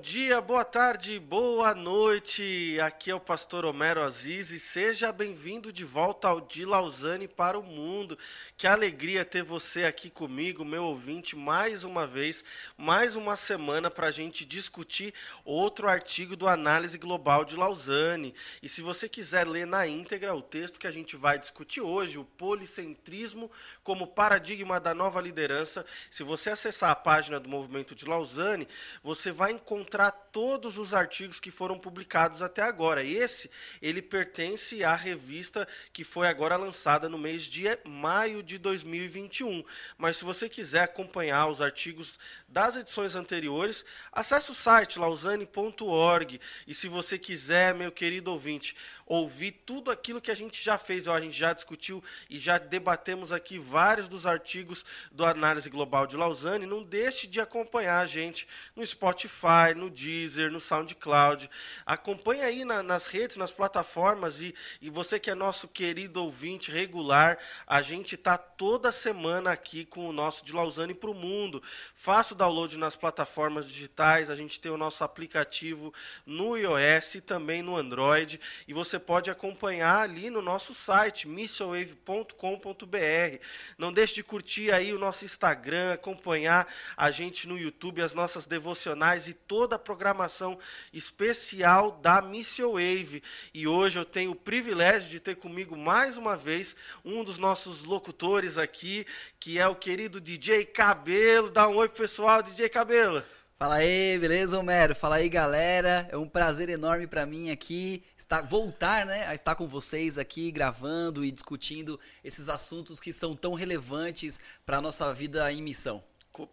dia, boa tarde, boa noite. Aqui é o pastor Homero Aziz e seja bem-vindo de volta ao De Lausanne para o mundo. Que alegria ter você aqui comigo, meu ouvinte, mais uma vez, mais uma semana para a gente discutir outro artigo do Análise Global de Lausanne. E se você quiser ler na íntegra o texto que a gente vai discutir hoje, o policentrismo como paradigma da nova liderança, se você acessar a página do Movimento de Lausanne, você vai encontrar todos os artigos que foram publicados até agora. Esse, ele pertence à revista que foi agora lançada no mês de maio de 2021. Mas se você quiser acompanhar os artigos das edições anteriores, acesse o site lausanne.org. E se você quiser, meu querido ouvinte, ouvir tudo aquilo que a gente já fez, a gente já discutiu e já debatemos aqui vários dos artigos do Análise Global de Lausanne, não deixe de acompanhar a gente no Spotify, no Deezer, no SoundCloud. Acompanhe aí na, nas redes, nas plataformas e, e você que é nosso querido ouvinte regular, a gente está toda semana aqui com o nosso de Lausanne para o mundo. Faça o download nas plataformas digitais, a gente tem o nosso aplicativo no iOS e também no Android e você pode acompanhar ali no nosso site missionwave.com.br. Não deixe de curtir aí o nosso Instagram, acompanhar a gente no YouTube, as nossas devocionais e toda a programação especial da Mission Wave. E hoje eu tenho o privilégio de ter comigo mais uma vez um dos nossos locutores aqui, que é o querido DJ Cabelo. Dá um oi pessoal, DJ Cabelo. Fala aí, beleza, Homero? Fala aí, galera. É um prazer enorme para mim aqui estar voltar, né, a estar com vocês aqui gravando e discutindo esses assuntos que são tão relevantes para nossa vida em missão.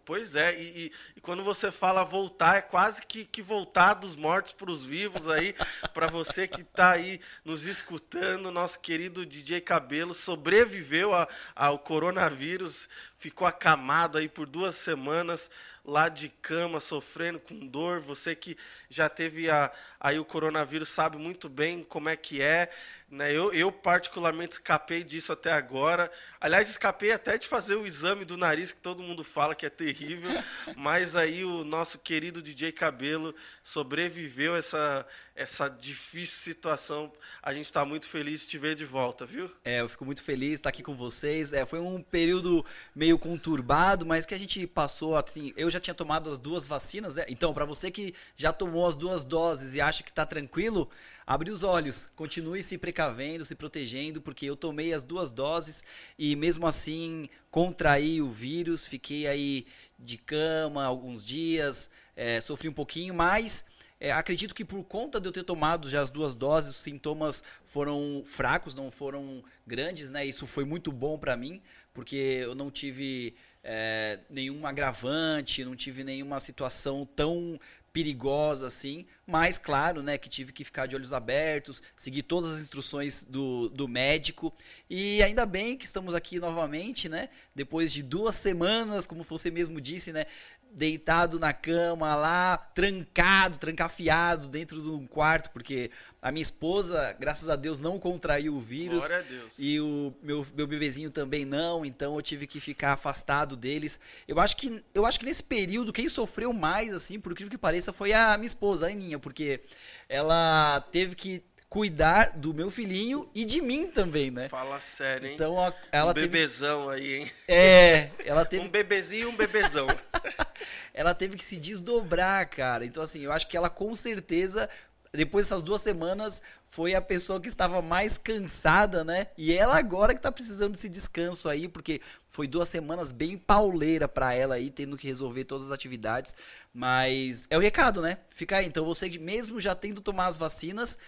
Pois é, e, e, e, quando você fala voltar, é quase que, que voltar dos mortos para os vivos aí, para você que está aí nos escutando, nosso querido DJ Cabelo sobreviveu a, ao coronavírus, ficou acamado aí por duas semanas, lá de cama, sofrendo com dor. Você que já teve a, aí o coronavírus sabe muito bem como é que é. Né? Eu, eu, particularmente, escapei disso até agora. Aliás, escapei até de fazer o exame do nariz, que todo mundo fala que é terrível. mas aí o nosso querido DJ Cabelo sobreviveu essa, essa difícil situação. A gente está muito feliz de te ver de volta, viu? É, eu fico muito feliz de estar aqui com vocês. É, foi um período meio conturbado, mas que a gente passou assim. Eu já tinha tomado as duas vacinas, né? Então, para você que já tomou as duas doses e acha que está tranquilo, abre os olhos, continue se precavendo, se protegendo, porque eu tomei as duas doses e mesmo assim contraí o vírus, fiquei aí de cama alguns dias, é, sofri um pouquinho, mas é, acredito que por conta de eu ter tomado já as duas doses, os sintomas foram fracos, não foram grandes, né? Isso foi muito bom para mim, porque eu não tive é, nenhum agravante, não tive nenhuma situação tão perigosa assim, mas claro, né, que tive que ficar de olhos abertos, seguir todas as instruções do, do médico. E ainda bem que estamos aqui novamente, né, depois de duas semanas, como você mesmo disse, né, deitado na cama lá, trancado, trancafiado dentro de um quarto, porque a minha esposa, graças a Deus, não contraiu o vírus. Glória a Deus. E o meu, meu bebezinho também não, então eu tive que ficar afastado deles. Eu acho que eu acho que nesse período quem sofreu mais assim, por incrível que pareça, foi a minha esposa, a Aninha, porque ela teve que cuidar do meu filhinho e de mim também, né? Fala sério, hein? Então ela um teve... bebezão aí, hein? É, ela teve um bebezinho e um bebezão. ela teve que se desdobrar, cara. Então assim, eu acho que ela com certeza depois dessas duas semanas foi a pessoa que estava mais cansada, né? E ela agora que tá precisando desse descanso aí, porque foi duas semanas bem pauleira para ela aí, tendo que resolver todas as atividades. Mas é o recado, né? Fica aí. Então você mesmo já tendo tomar as vacinas,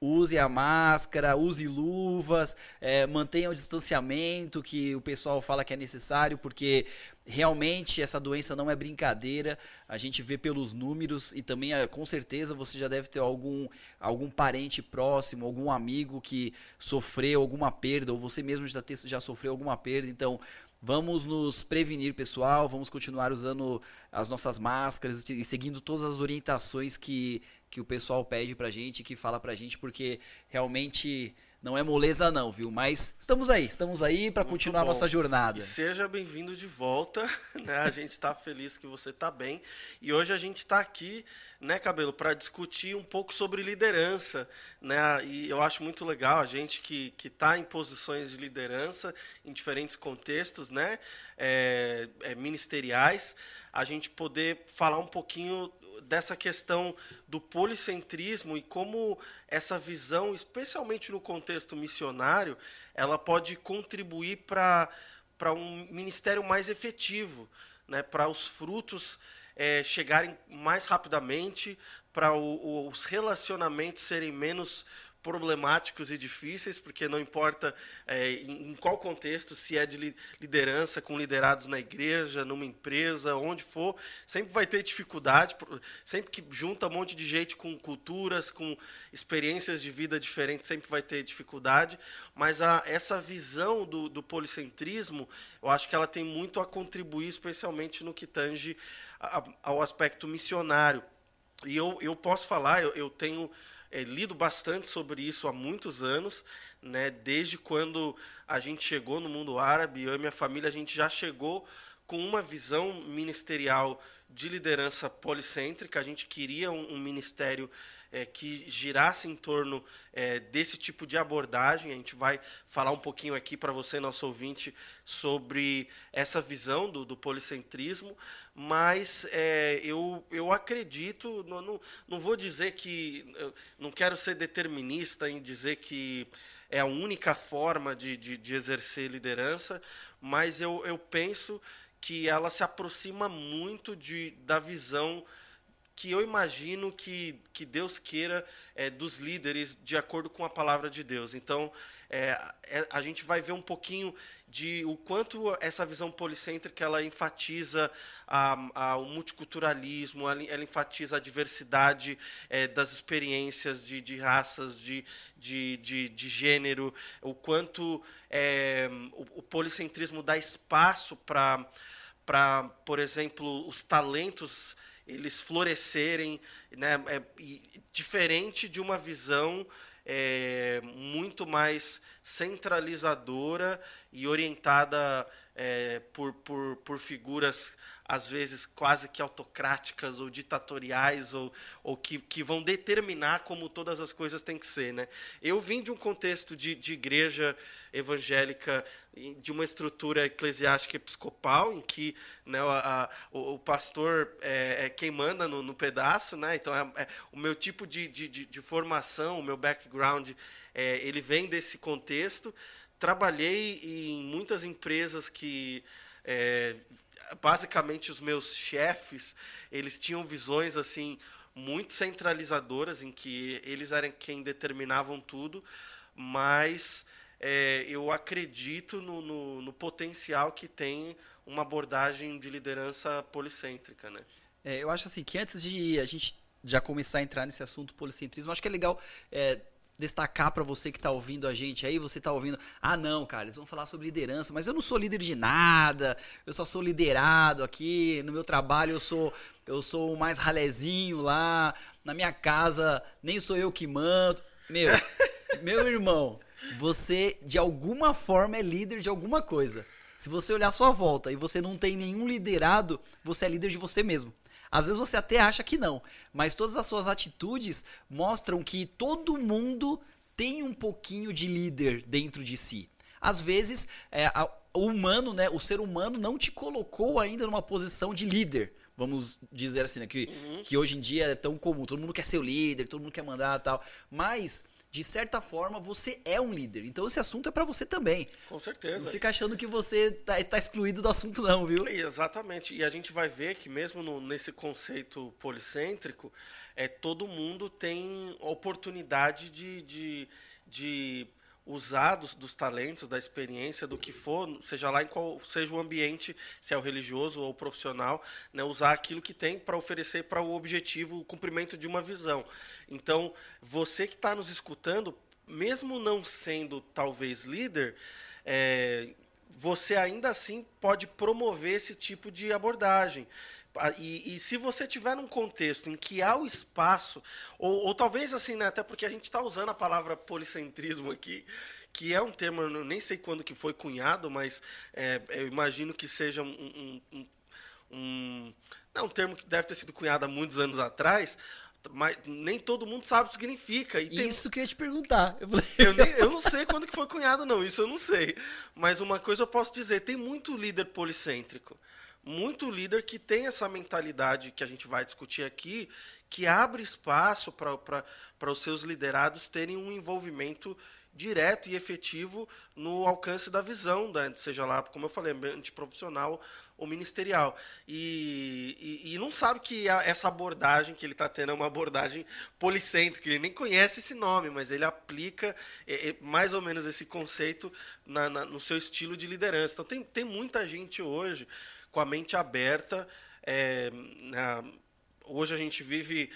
use a máscara, use luvas, é, mantenha o distanciamento que o pessoal fala que é necessário, porque realmente essa doença não é brincadeira. A gente vê pelos números e também é, com certeza você já deve ter algum, algum parente próximo, algum amigo que sofreu alguma perda, ou você mesmo já, ter, já sofreu alguma perda. Então, Vamos nos prevenir, pessoal. Vamos continuar usando as nossas máscaras e seguindo todas as orientações que que o pessoal pede pra gente, que fala pra gente, porque realmente Não é moleza não, viu? Mas estamos aí, estamos aí para continuar bom. a nossa jornada. E seja bem-vindo de volta, né? A gente está feliz que você está bem. E hoje a gente está aqui, né, Cabelo, para discutir um pouco sobre liderança, né? E eu acho muito legal a gente que que está em posições de liderança em diferentes contextos, né? É, é, ministeriais, a gente poder falar um pouquinho dessa questão do policentrismo e como essa visão, especialmente no contexto missionário, ela pode contribuir para um ministério mais efetivo, né, para os frutos é, chegarem mais rapidamente, para os relacionamentos serem menos problemáticos e difíceis, porque não importa é, em, qual contexto, se é de liderança, com liderados na igreja, numa empresa, onde for, sempre vai ter dificuldade, sempre que junta um monte de gente com culturas, com experiências de vida diferentes, sempre vai ter dificuldade, mas a, essa visão do, do policentrismo, eu acho que ela tem muito a contribuir, especialmente no que tange ao aspecto missionário. E eu, eu posso falar, eu, eu tenho é, lido bastante sobre isso há muitos anos, né? Desde quando a gente chegou no mundo árabe, eu e minha família, a gente já chegou com uma visão ministerial de liderança policêntrica. A gente queria um, um ministério é, que girasse em torno é, desse tipo de abordagem. A gente vai falar um pouquinho aqui para você, nosso ouvinte, sobre essa visão do, do policentrismo, mas é, eu, eu acredito, não, não, não vou dizer que. Não quero ser determinista em dizer que é a única forma de, de, de exercer liderança, mas eu, eu penso que ela se aproxima muito de, da visão que eu imagino que, que Deus queira é, dos líderes de acordo com a palavra de Deus. Então, é, é, a gente vai ver um pouquinho de o quanto essa visão policêntrica ela enfatiza a, a, o multiculturalismo, ela, ela, enfatiza a diversidade é, das experiências de, de raças, de, de, de, de, gênero, o quanto é, o, o policentrismo dá espaço para, por exemplo, os talentos eles florescerem, né, é, diferente de uma visão é, muito mais centralizadora e orientada é, por, por, por figuras às vezes quase que autocráticas ou ditatoriais ou, ou que, que vão determinar como todas as coisas têm que ser. Né? Eu vim de um contexto de, de igreja evangélica, de uma estrutura eclesiástica episcopal, em que né, a, o, o, pastor é, é, quem manda no, no pedaço, né? então é, é o meu tipo de, de, de, de, formação, o meu background, é, ele vem desse contexto. Trabalhei em muitas empresas que é, basicamente os meus chefes, eles tinham visões assim muito centralizadoras em que eles eram quem determinavam tudo, mas é, eu acredito no, no, no, potencial que tem uma abordagem de liderança policêntrica, né? É, eu acho assim que antes de a gente já começar a entrar nesse assunto policentrismo, acho que é legal é, destacar para você que está ouvindo a gente aí, você está ouvindo, ah não, cara, eles vão falar sobre liderança, mas eu não sou líder de nada, eu só sou liderado aqui, no meu trabalho eu sou eu sou o mais ralezinho lá, na minha casa nem sou eu que mando. Meu, meu irmão, você de alguma forma é líder de alguma coisa. Se você olhar a sua volta e você não tem nenhum liderado, você é líder de você mesmo. Às vezes você até acha que não, mas todas as suas atitudes mostram que todo mundo tem um pouquinho de líder dentro de si. Às vezes, é, a, o humano, né, o ser humano não te colocou ainda numa posição de líder. Vamos dizer assim, né, que, uhum. que hoje em dia é tão comum. Todo mundo quer ser o líder, todo mundo quer mandar tal. Mas de certa forma, você é um líder. Então esse assunto é para você também. Com certeza. Não fica achando que você tá, tá, excluído do assunto, não, viu? Exatamente. E a gente vai ver que mesmo no, nesse conceito policêntrico, é, todo mundo tem oportunidade de, de, de usar dos, dos, talentos, da experiência, do que for, seja lá em qual seja o ambiente, se é o religioso ou o profissional, né, usar aquilo que tem para oferecer para o objetivo, o cumprimento de uma visão. Então, você que está nos escutando, mesmo não sendo talvez líder, é, você ainda assim pode promover esse tipo de abordagem. E, e, se você tiver num contexto em que há o espaço, ou, ou talvez assim, né, até porque a gente está usando a palavra policentrismo aqui, que é um termo, eu nem sei quando que foi cunhado, mas é, eu imagino que seja um, um, um, um, não, um termo que deve ter sido cunhado há muitos anos atrás, mas nem todo mundo sabe o que significa. E tem... Isso que eu ia te perguntar. Eu, eu, nem, eu, não sei quando que foi cunhado, não. Isso eu não sei. Mas uma coisa eu posso dizer: tem muito líder policêntrico. Muito líder que tem essa mentalidade que a gente vai discutir aqui, que abre espaço para os seus liderados terem um envolvimento direto e efetivo no alcance da visão, seja lá, como eu falei, ambiente profissional o ministerial. E, e, e, não sabe que a, essa abordagem que ele está tendo é uma abordagem policêntrica. Ele nem conhece esse nome, mas ele aplica é, é, mais ou menos esse conceito na, na, no seu estilo de liderança. Então, tem, tem muita gente hoje com a mente aberta. É, na, hoje a gente vive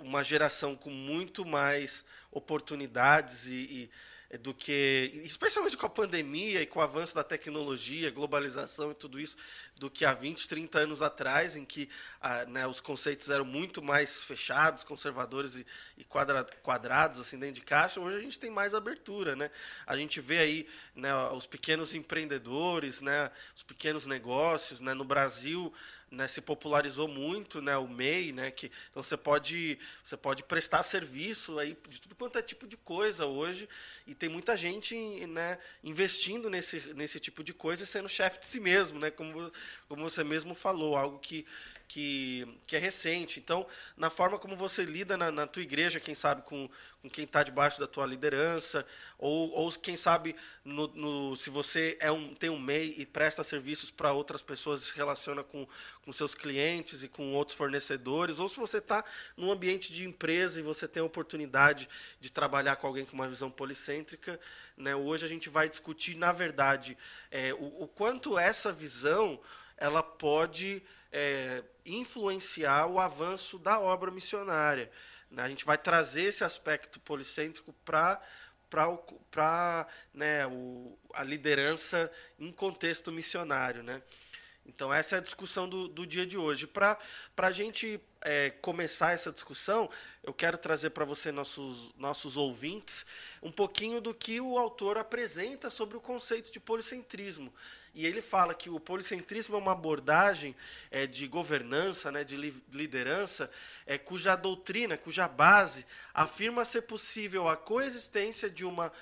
uma geração com muito mais oportunidades e, e do que, especialmente com a pandemia e com o avanço da tecnologia, globalização e tudo isso, do que há 20, 30 anos atrás, em que ah, né, os conceitos eram muito mais fechados, conservadores e, e quadra, quadrados, assim, dentro de caixa. Hoje a gente tem mais abertura, né? A gente vê aí né, os pequenos empreendedores, né, os pequenos negócios, né, no Brasil né, se popularizou muito, né, o MEI, né, que então você pode você pode prestar serviço aí de tudo quanto é tipo de coisa hoje e tem muita gente, né, investindo nesse nesse tipo de coisa e sendo chefe de si mesmo, né, como como você mesmo falou, algo que que, que é recente. Então, na forma como você lida na, na tua igreja, quem sabe com, com quem está debaixo da tua liderança, ou, ou quem sabe no, no, se você é um, tem um MEI e presta serviços para outras pessoas, se relaciona com, com seus clientes e com outros fornecedores, ou se você está num ambiente de empresa e você tem a oportunidade de trabalhar com alguém com uma visão policêntrica. Né? Hoje a gente vai discutir, na verdade, é, o, o quanto essa visão ela pode é, influenciar o avanço da obra missionária. Né? A gente vai trazer esse aspecto policêntrico para para né, a liderança em contexto missionário. Né? Então, essa é a discussão do, do dia de hoje. Para a gente é, começar essa discussão, eu quero trazer para você, nossos, nossos ouvintes, um pouquinho do que o autor apresenta sobre o conceito de policentrismo. E ele fala que o policentrismo é uma abordagem é, de governança, né, de liderança, é, cuja doutrina, cuja base afirma ser possível a coexistência de uma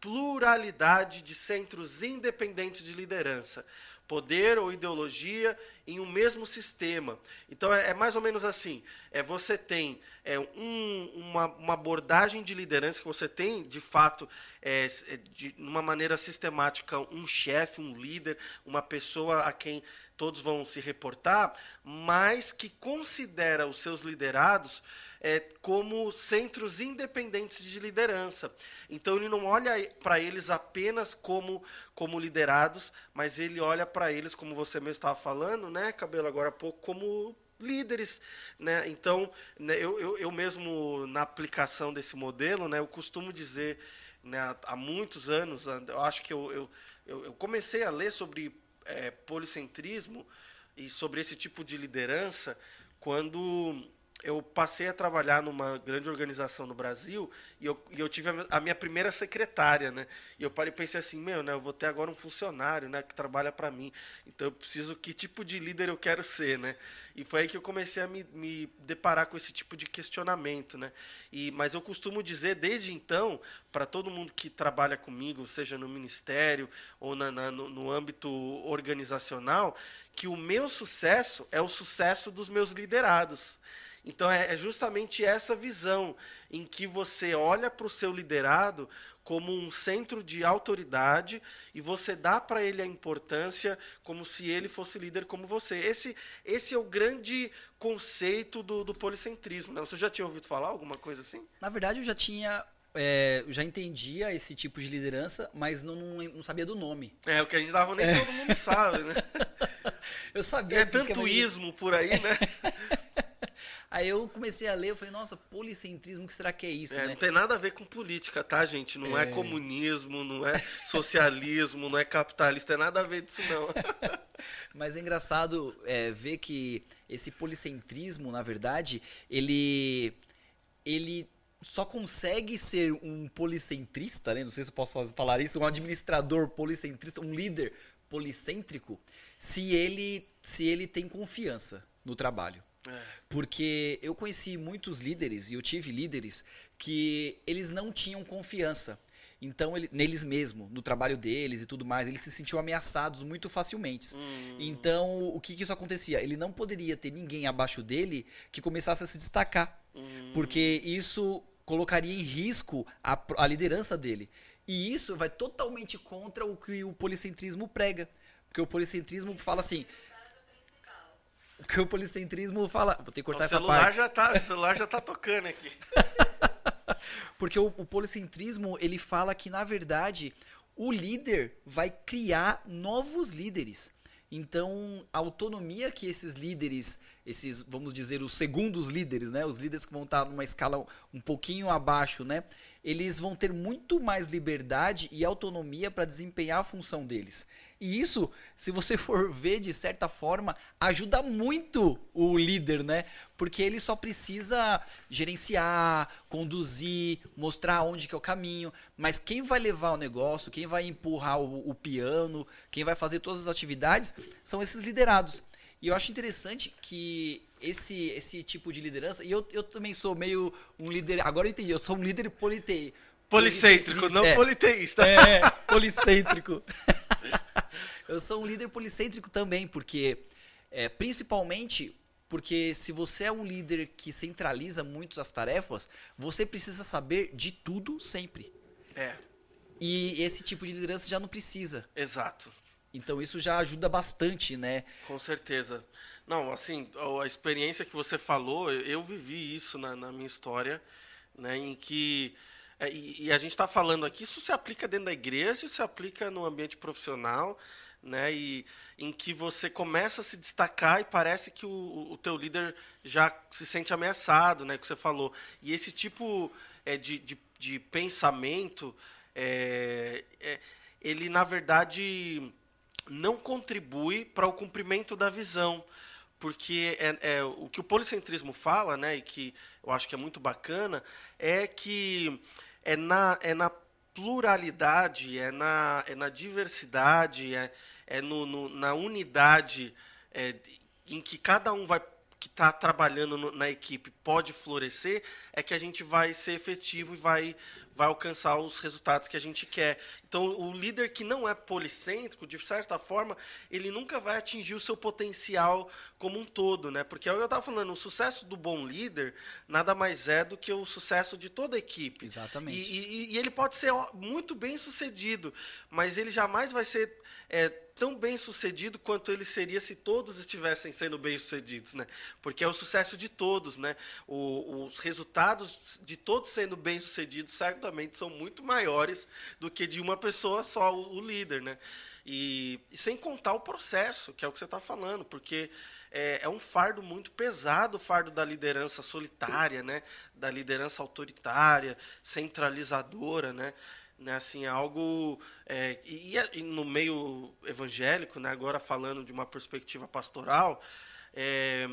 pluralidade de centros independentes de liderança, poder ou ideologia em um mesmo sistema. Então é, é mais ou menos assim: é você tem é, um, uma, uma, abordagem de liderança que você tem, de fato, é, é, de uma maneira sistemática, um chefe, um líder, uma pessoa a quem todos vão se reportar, mas que considera os seus liderados é, como centros independentes de liderança. Então ele não olha para eles apenas como, como liderados, mas ele olha para eles, como você mesmo estava falando, né, Cabelo, agora há pouco, como líderes, né? Então, né, eu, eu, eu, mesmo na aplicação desse modelo, né, eu costumo dizer, né, há muitos anos, eu acho que eu, eu, eu comecei a ler sobre é, policentrismo e sobre esse tipo de liderança quando eu passei a trabalhar numa grande organização no Brasil e eu, e eu tive a, minha primeira secretária, né? E eu parei e pensei assim, meu, né? Eu vou ter agora um funcionário, né? Que trabalha para mim. Então eu preciso, que tipo de líder eu quero ser, né? E foi aí que eu comecei a me, me deparar com esse tipo de questionamento, né? E, mas eu costumo dizer desde então, para todo mundo que trabalha comigo, seja no ministério ou na, na no, no âmbito organizacional, que o meu sucesso é o sucesso dos meus liderados. Então é, é justamente essa visão em que você olha para o seu liderado como um centro de autoridade e você dá para ele a importância como se ele fosse líder como você. Esse, esse é o grande conceito do, do policentrismo. Né? Você já tinha ouvido falar alguma coisa assim? Na verdade, eu já tinha é, eu já entendia esse tipo de liderança, mas não, não, não, sabia do nome. É, o que a gente dava nem é. todo mundo sabe, né? eu sabia. É tanto ismo de... por aí, né? Aí eu comecei a ler, eu falei, nossa, policentrismo, o que será que é isso, É, né? Não tem nada a ver com política, tá, gente? Não é, comunismo, não é socialismo, não é capitalista, é nada a ver disso, não. Mas é engraçado é, ver que esse policentrismo, na verdade, ele ele só consegue ser um policentrista, né? Não sei se eu posso falar isso, um administrador policentrista, um líder policêntrico, se ele se ele tem confiança no trabalho. É. Porque eu conheci muitos líderes e eu tive líderes que eles não tinham confiança. Então, ele, neles mesmo, no trabalho deles e tudo mais, eles se sentiam ameaçados muito facilmente. Então, o que, que isso acontecia? Ele não poderia ter ninguém abaixo dele que começasse a se destacar. Porque isso colocaria em risco a, a liderança dele. E isso vai totalmente contra o que o policentrismo prega. Porque o policentrismo fala assim. Porque o policentrismo fala. Vou ter que cortar o essa celular parte. já tá, o celular já tá tocando aqui. Porque o, o policentrismo, ele fala que, na verdade, o líder vai criar novos líderes. Então, a autonomia que esses líderes, esses, vamos dizer, os segundos líderes, né? Os líderes que vão estar numa escala um pouquinho abaixo, né? Eles vão ter muito mais liberdade e autonomia para desempenhar a função deles. E isso, se você for ver de certa forma, ajuda muito o líder, né? Porque ele só precisa gerenciar, conduzir, mostrar onde que é o caminho. Mas quem vai levar o negócio, quem vai empurrar o, o piano, quem vai fazer todas as atividades, são esses liderados. E eu acho interessante que esse, esse tipo de liderança, e eu, eu também sou meio um líder, agora eu entendi, eu sou um líder politei. Policêntrico, não é, politeísta. é, policêntrico. eu sou um líder policêntrico também, porque, é, principalmente, porque se você é um líder que centraliza muito as tarefas, você precisa saber de tudo sempre. É, E esse tipo de liderança já não precisa. exato. Então isso já ajuda bastante, né? Com certeza. Não, assim, a experiência que você falou, eu, vivi isso na, na minha história, né, em que é, e, e a gente está falando aqui, isso se aplica dentro da igreja, se aplica no ambiente profissional, né, e em que você começa a se destacar e parece que o, o teu líder já se sente ameaçado, né, que você falou. E esse tipo é, de, de, de pensamento, é, é, ele na verdade não contribui para o cumprimento da visão. Porque é, é, o que o policentrismo fala, né, e que eu acho que é muito bacana, é que é na, é na pluralidade, é na, é na diversidade, é, é no, no na unidade é, em que cada um vai que está trabalhando no, na equipe pode florescer, é que a gente vai ser efetivo e vai, vai alcançar os resultados que a gente quer. Então, o líder que não é policêntrico, de certa forma, ele nunca vai atingir o seu potencial como um todo, né? Porque é eu estava falando, o sucesso do bom líder nada mais é do que o sucesso de toda a equipe. Exatamente. E, e, e ele pode ser muito bem sucedido, mas ele jamais vai ser é, tão bem sucedido quanto ele seria se todos estivessem sendo bem sucedidos, né? Porque é o sucesso de todos, né? O, os resultados de todos sendo bem sucedidos certamente são muito maiores do que de uma pessoa só, o, o líder, né? E, e, sem contar o processo, que é o que você está falando, porque é, é, um fardo muito pesado, o fardo da liderança solitária, né? Da liderança autoritária, centralizadora, né? Né, assim, algo é, e, e, no meio evangélico, né, agora falando de uma perspectiva pastoral, é,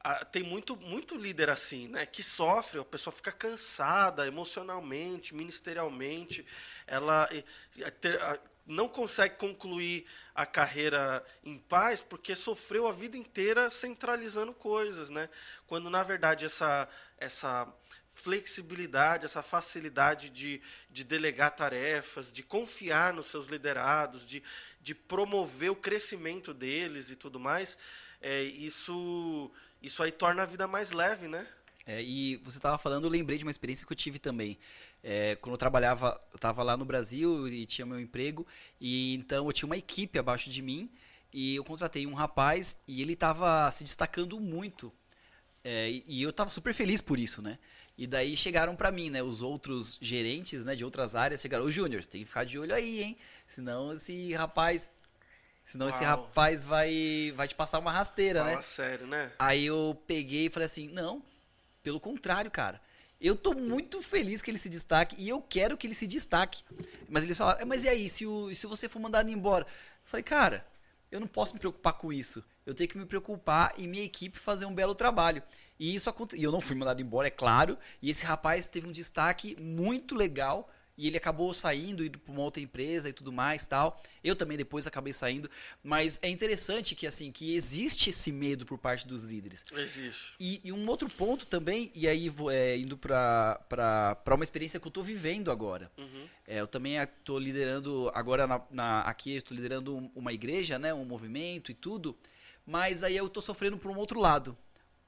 a, tem muito muito líder assim, né, que sofre, a pessoa fica cansada emocionalmente, ministerialmente, ela a, não consegue concluir a carreira em paz porque sofreu a vida inteira centralizando coisas, né, quando na verdade essa essa flexibilidade, essa facilidade de, de delegar tarefas, de confiar nos seus liderados, de, de promover o crescimento deles e tudo mais, é, isso, isso aí torna a vida mais leve, né? É, e você estava falando, eu lembrei de uma experiência que eu tive também. É, quando eu trabalhava, eu estava lá no Brasil e tinha meu emprego, e então eu tinha uma equipe abaixo de mim, e eu contratei um rapaz, e ele estava se destacando muito. É, e eu estava super feliz por isso, né? E daí chegaram para mim, né? Os outros gerentes, né? De outras áreas chegaram. Ô, Júnior, você tem que ficar de olho aí, hein? Senão esse rapaz... Senão Uau. esse rapaz vai, vai te passar uma rasteira, Fala né? sério, né? Aí eu peguei e falei assim, não, Pelo contrário, cara. Eu tô muito feliz que ele se destaque e eu quero que ele se destaque. Mas eles falaram, "É, mas e aí, se, o, se você for mandado embora? Eu falei, cara, eu não posso me preocupar com isso. Eu tenho que me preocupar e minha equipe fazer um belo trabalho. E isso aconteceu. E eu não fui mandado embora, é claro. E esse rapaz teve um destaque muito legal. E ele acabou saindo, indo para uma outra empresa e tudo mais, tal. Eu também depois acabei saindo, mas é interessante que assim que existe esse medo por parte dos líderes. Existe. E, e um outro ponto também, e aí vou, é, indo para uma experiência que eu estou vivendo agora. Uhum. É, eu também estou liderando, agora na, na- aqui estou liderando um- uma igreja, né, um movimento e tudo, mas aí eu estou sofrendo por um outro lado.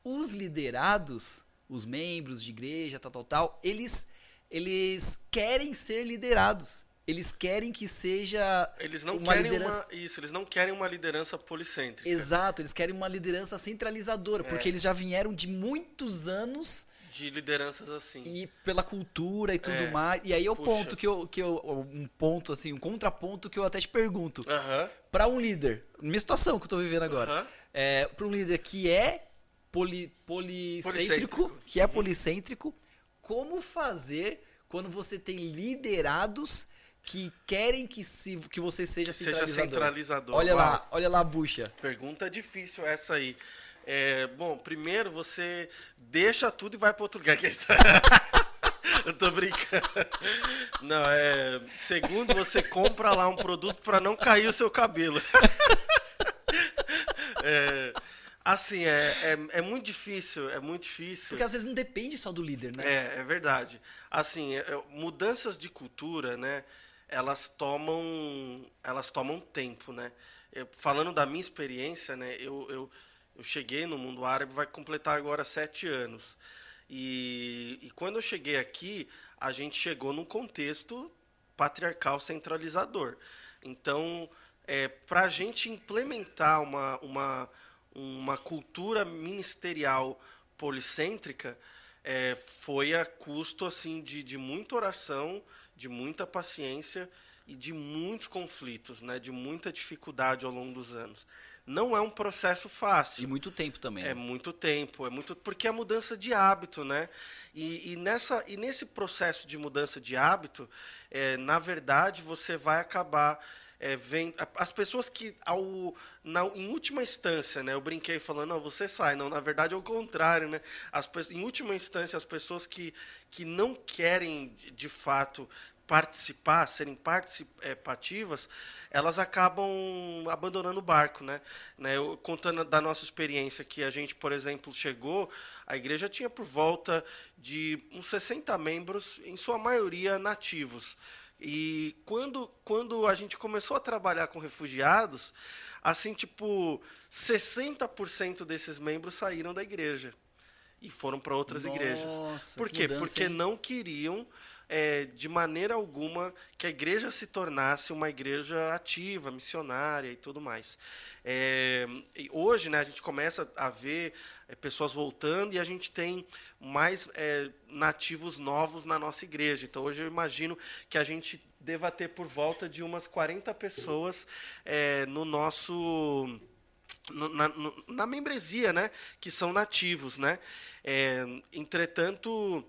Os liderados, os membros de igreja, tal, tal, tal, eles, eles querem ser liderados. Eles querem que seja Eles não uma querem liderança... uma. Isso, eles não querem uma liderança policêntrica. Exato, eles querem uma liderança centralizadora, É. porque eles já vieram de muitos anos De lideranças assim. e pela cultura e tudo É. mais. E aí é o Puxa. ponto que eu, que eu. Um ponto, assim, um contraponto que eu até te pergunto. Pra um líder, minha situação que eu tô vivendo agora, é, pra um líder que é poli, policêntrico, Policêntrico. que é policêntrico, como fazer quando você tem liderados que querem que, se, que você seja Que seja centralizador? centralizador. Olha Uau. lá, olha lá a bucha. Pergunta difícil essa aí. É, bom, primeiro você deixa tudo e vai para outro lugar. Que está- Eu tô brincando. Não, é. Segundo, você compra lá um produto para não cair o seu cabelo. É, assim, é, é, é muito difícil, é muito difícil. Porque às vezes não depende só do líder, né? É, é verdade. Assim, é, é, mudanças de cultura, né? Elas tomam, elas tomam tempo, né? Eu- falando da minha experiência, né? Eu, eu, eu cheguei no mundo árabe, vai completar agora sete anos. E, e quando eu cheguei aqui, a gente chegou num contexto patriarcal centralizador. Então, é, para a gente implementar uma, uma, uma cultura ministerial policêntrica, é, foi a custo assim de, de muita oração, de muita paciência e de muitos conflitos, né, de muita dificuldade ao longo dos anos. Não é um processo fácil. E muito tempo também. É né? muito tempo, é muito porque é mudança de hábito, né? E, e nessa e nesse processo de mudança de hábito, é, na verdade você vai acabar é, vendo as pessoas que ao na, em última instância, né? Eu brinquei falando, não, você sai, não. Na verdade é o contrário, né? As em última instância as pessoas que que não querem de- fato participar, serem participativas, elas acabam abandonando o barco, né? né? Eu, contando da nossa experiência que a gente, por exemplo, chegou, a igreja tinha por volta de uns 60 membros, em sua maioria nativos. E quando, quando a gente começou a trabalhar com refugiados, assim, tipo, 60% desses membros saíram da igreja e foram para outras igrejas. Nossa, Por que quê? mudança, Porque hein? não queriam, é, de maneira alguma, que a igreja se tornasse uma igreja ativa, missionária e tudo mais. É, hoje, né, a gente começa a ver é, pessoas voltando e a gente tem mais é, nativos novos na nossa igreja. Então, hoje eu imagino que a gente deva ter por volta de umas 40 pessoas é, no nosso no- na, na membresia, né, que são nativos, né. É, entretanto,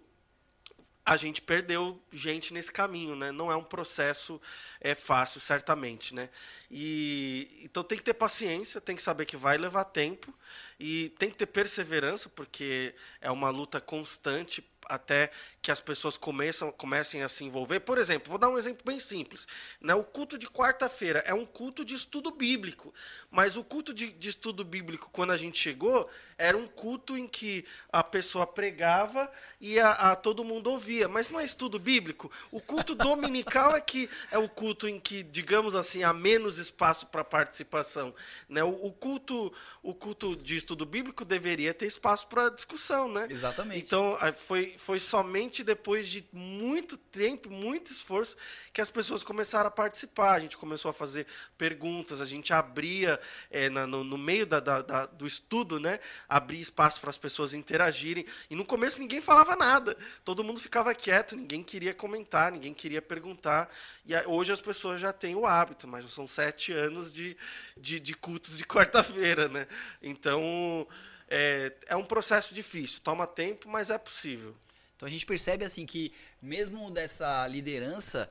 a gente perdeu gente nesse caminho, né? Não é um processo é fácil, certamente, né? E então tem que ter paciência, tem que saber que vai levar tempo e tem que ter perseverança, porque é uma luta constante até que as pessoas começam, comecem a se envolver. Por exemplo, vou dar um exemplo bem simples. Né? O culto de quarta-feira é um culto de estudo bíblico, mas o culto de, de estudo bíblico, quando a gente chegou, era um culto em que a pessoa pregava e a, a- todo mundo ouvia. Mas não é estudo bíblico. O culto dominical é que é o culto em que, digamos assim, há menos espaço para participação. Né? O, o culto, o culto de estudo bíblico deveria ter espaço para discussão, né? Exatamente. Então, foi, foi somente depois de muito tempo, muito esforço, que as pessoas começaram a participar. A gente começou a fazer perguntas, a gente abria eh, na- no, no meio da, da- da- do estudo, né? Abria espaço para as pessoas interagirem. E no começo ninguém falava nada. Todo mundo ficava quieto, ninguém queria comentar, ninguém queria perguntar. E hoje as pessoas já têm o hábito, mas são sete anos de, de, de cultos de quarta-feira, né? Então é, é um processo difícil, toma tempo, mas é possível. Então a gente percebe assim que mesmo dessa liderança,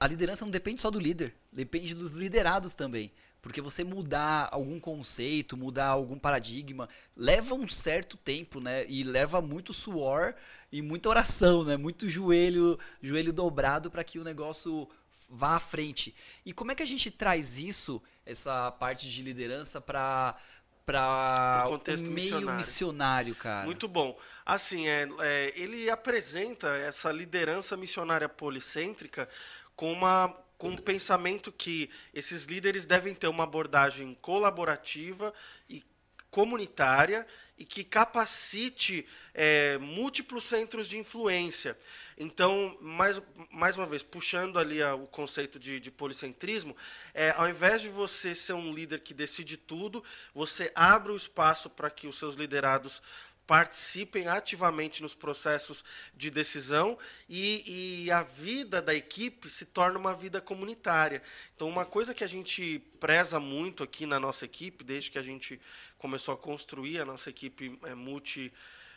a liderança não depende só do líder, depende dos liderados também. Porque você mudar algum conceito, mudar algum paradigma, leva um certo tempo, né? E leva muito suor e muita oração, né? Muito joelho, joelho dobrado para que o negócio vá à frente. E como é que a gente traz isso, essa parte de liderança para para o meio missionário. missionário. cara. Muito bom. Assim, é, é, ele apresenta essa liderança missionária policêntrica com uma com um pensamento que esses líderes devem ter uma abordagem colaborativa e comunitária e que capacite é, múltiplos centros de influência. Então, mais, mais uma vez, puxando ali a, o conceito de, de policentrismo, é, ao invés de você ser um líder que decide tudo, você abre o espaço para que os seus liderados participem ativamente nos processos de decisão e, e, a vida da equipe se torna uma vida comunitária. Então, uma coisa que a gente preza muito aqui na nossa equipe, desde que a gente começou a construir a nossa equipe é, multi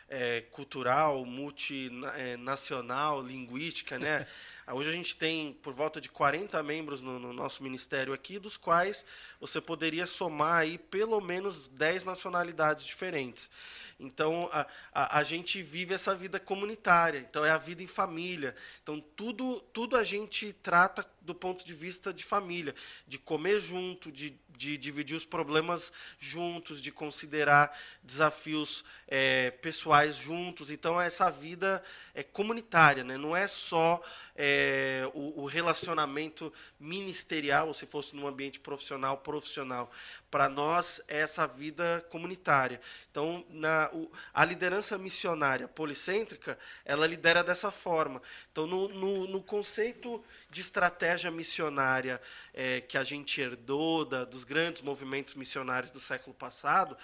é, cultural, multinacional, linguística, né? Hoje a gente tem por volta de 40 membros no, no, nosso ministério aqui, dos quais você poderia somar aí pelo menos 10 nacionalidades diferentes. Então, a, a, a, gente vive essa vida comunitária, então é a vida em família. Então, tudo, tudo a gente trata do ponto de vista de família, de comer junto, de, de dividir os problemas juntos, de considerar desafios é, pessoais juntos. Então, essa vida é comunitária, né? não é só é, o, o, relacionamento ministerial, ou se fosse num ambiente profissional, profissional. Para nós, é essa vida comunitária. Então, na, o, a liderança missionária policêntrica, ela lidera dessa forma. Então, no, no, no conceito de estratégia missionária é, que a gente herdou da, dos grandes movimentos missionários do século passado,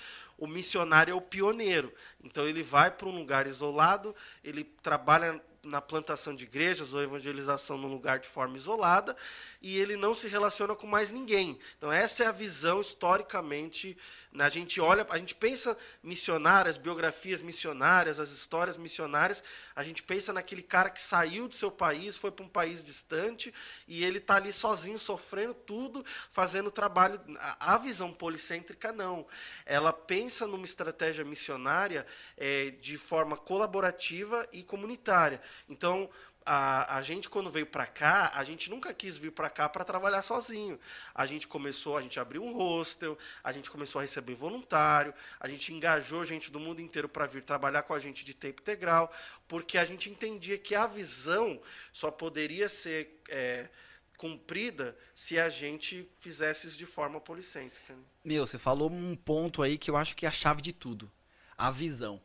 o missionário é o pioneiro. Então, ele vai para um lugar isolado, ele trabalha na plantação de igrejas ou evangelização num lugar de forma isolada e ele não se relaciona com mais ninguém. Então essa é a visão historicamente. A gente olha, a gente pensa missionárias, biografias missionárias, as histórias missionárias. A gente pensa naquele cara que saiu do seu país, foi para um país distante e ele está ali sozinho sofrendo tudo, fazendo trabalho. A, visão policêntrica não. Ela pensa numa estratégia missionária é, de forma colaborativa e comunitária. Então, a, a gente, quando veio para cá, a gente nunca quis vir para cá para trabalhar sozinho. A gente começou, a gente abriu um hostel, a gente começou a receber voluntário, a gente engajou gente do mundo inteiro para vir trabalhar com a gente de tempo integral, porque a gente entendia que a visão só poderia ser é, cumprida se a gente fizesse isso de forma policêntrica. Né? Meu, você falou um ponto aí que eu acho que é a chave de tudo: a visão.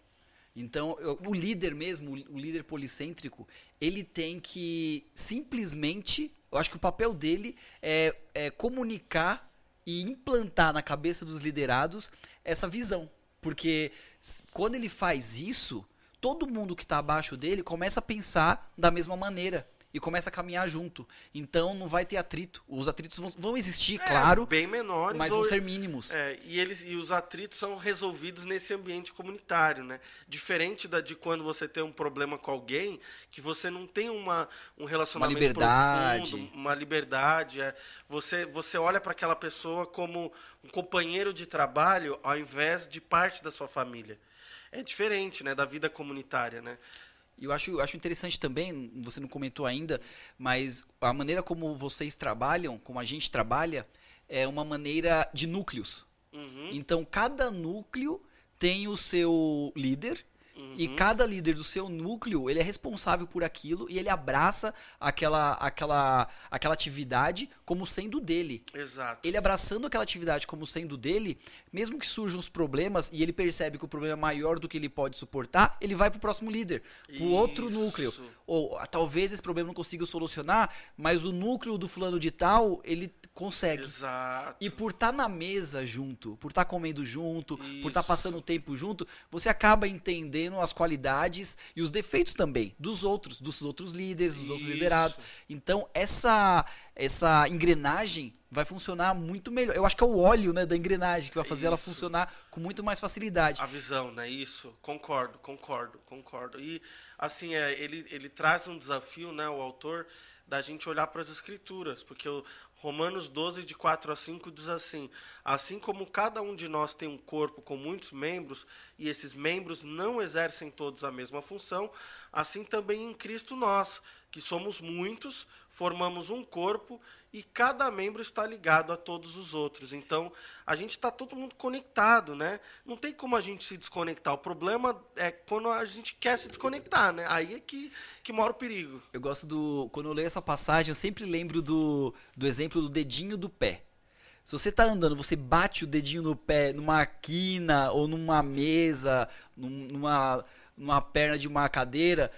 Então, eu, o líder mesmo, o líder policêntrico, ele tem que simplesmente, eu acho que o papel dele é, é comunicar e implantar na cabeça dos liderados essa visão. Porque quando ele faz isso, todo mundo que está abaixo dele começa a pensar da mesma maneira e começa a caminhar junto. Então não vai ter atrito. Os atritos vão, vão existir, é, claro. Bem menores. Mas vão ser mínimos. É, e, eles, e os atritos são resolvidos nesse ambiente comunitário, né? Diferente da, de quando você tem um problema com alguém, que você não tem uma, um relacionamento uma liberdade. profundo, uma liberdade. É. Você, você olha para aquela pessoa como um companheiro de trabalho ao invés de parte da sua família. É diferente, né, da vida comunitária, né? E eu acho, acho interessante também, você não comentou ainda, mas a maneira como vocês trabalham, como a gente trabalha, é uma maneira de núcleos. Uhum. Então, cada núcleo tem o seu líder Uhum. E cada líder do seu núcleo, ele é responsável por aquilo e ele abraça aquela, aquela, aquela atividade como sendo dele. Exato. Ele abraçando aquela atividade como sendo dele, mesmo que surjam os problemas e ele percebe que o problema é maior do que ele pode suportar, ele vai pro próximo líder, pro Isso. outro núcleo. Ou talvez esse problema não consiga solucionar, mas o núcleo do fulano de tal, ele consegue. Exato. E por estar tá na mesa junto, por estar tá comendo junto, Isso. por estar tá passando tempo junto, você acaba entendendo as qualidades e os defeitos também dos outros, dos outros líderes, dos Isso. outros liderados. Então, essa essa engrenagem vai funcionar muito melhor. Eu acho que é o óleo né, da engrenagem que vai fazer Isso. ela funcionar com muito mais facilidade. A visão, né? Isso. Concordo, concordo, concordo. E assim, é, ele, ele traz um desafio, né, o autor, da gente olhar para as escrituras, porque o Romanos 12, de 4 a 5, diz assim: Assim como cada um de nós tem um corpo com muitos membros, e esses membros não exercem todos a mesma função, assim também em Cristo nós, que somos muitos, formamos um corpo e cada membro está ligado a todos os outros. Então, a gente está todo mundo conectado, né? Não tem como a gente se desconectar. O problema é quando a gente quer se desconectar, né? Aí é que, que mora o perigo. Eu gosto do... Quando eu leio essa passagem, eu sempre lembro do, do exemplo do dedinho do pé. Se você está andando, você bate o dedinho no pé numa quina ou numa mesa, numa, numa perna de uma cadeira,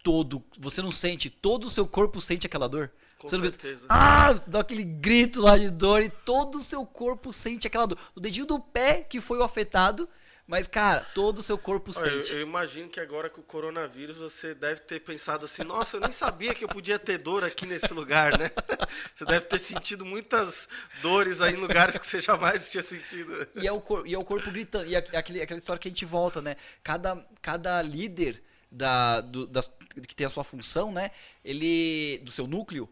todo, você não sente, todo o seu corpo sente aquela dor. Com você certeza. ah, dá aquele grito lá de dor e todo o seu corpo sente aquela dor. O dedinho do pé que foi o afetado, mas, cara, todo o seu corpo Olha, sente. Eu, eu, imagino que agora com o coronavírus você deve ter pensado assim: nossa, eu nem sabia que eu podia ter dor aqui nesse lugar, né? Você deve ter sentido muitas dores aí em lugares que você jamais tinha sentido. E é o, cor, e é o corpo gritando. E é aquele, aquela história que a gente volta, né? Cada, cada líder da, do, da, que tem a sua função, né? Ele. Do seu núcleo,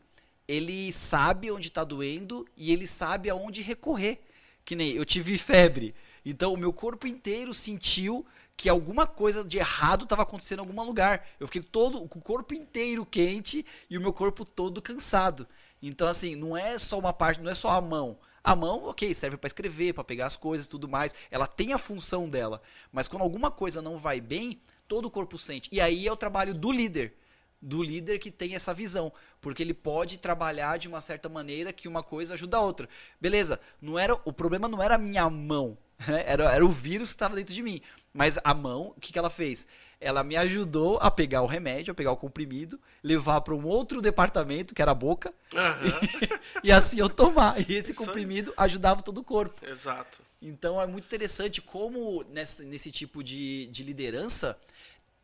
ele sabe onde está doendo e ele sabe aonde recorrer. Que nem eu tive febre. Então o meu corpo inteiro sentiu que alguma coisa de errado estava acontecendo em algum lugar. Eu fiquei todo com o corpo inteiro quente e o meu corpo todo cansado. Então assim, não é só uma parte, não é só a mão. A mão, ok, serve para escrever, para pegar as coisas, tudo mais. Ela tem a função dela. Mas quando alguma coisa não vai bem, todo o corpo sente. E aí é o trabalho do líder do líder que tem essa visão, porque ele pode trabalhar de uma certa maneira que uma coisa ajuda a outra. Beleza, não era o problema não era a minha mão, né? era, era o vírus que estava dentro de mim. Mas a mão, o que, que ela fez? Ela me ajudou a pegar o remédio, a pegar o comprimido, levar para um outro departamento, que era a boca, uhum. e, e, assim eu tomar. E esse Isso comprimido aí. ajudava todo o corpo. Exato. Então é muito interessante como nesse, nesse tipo de, de liderança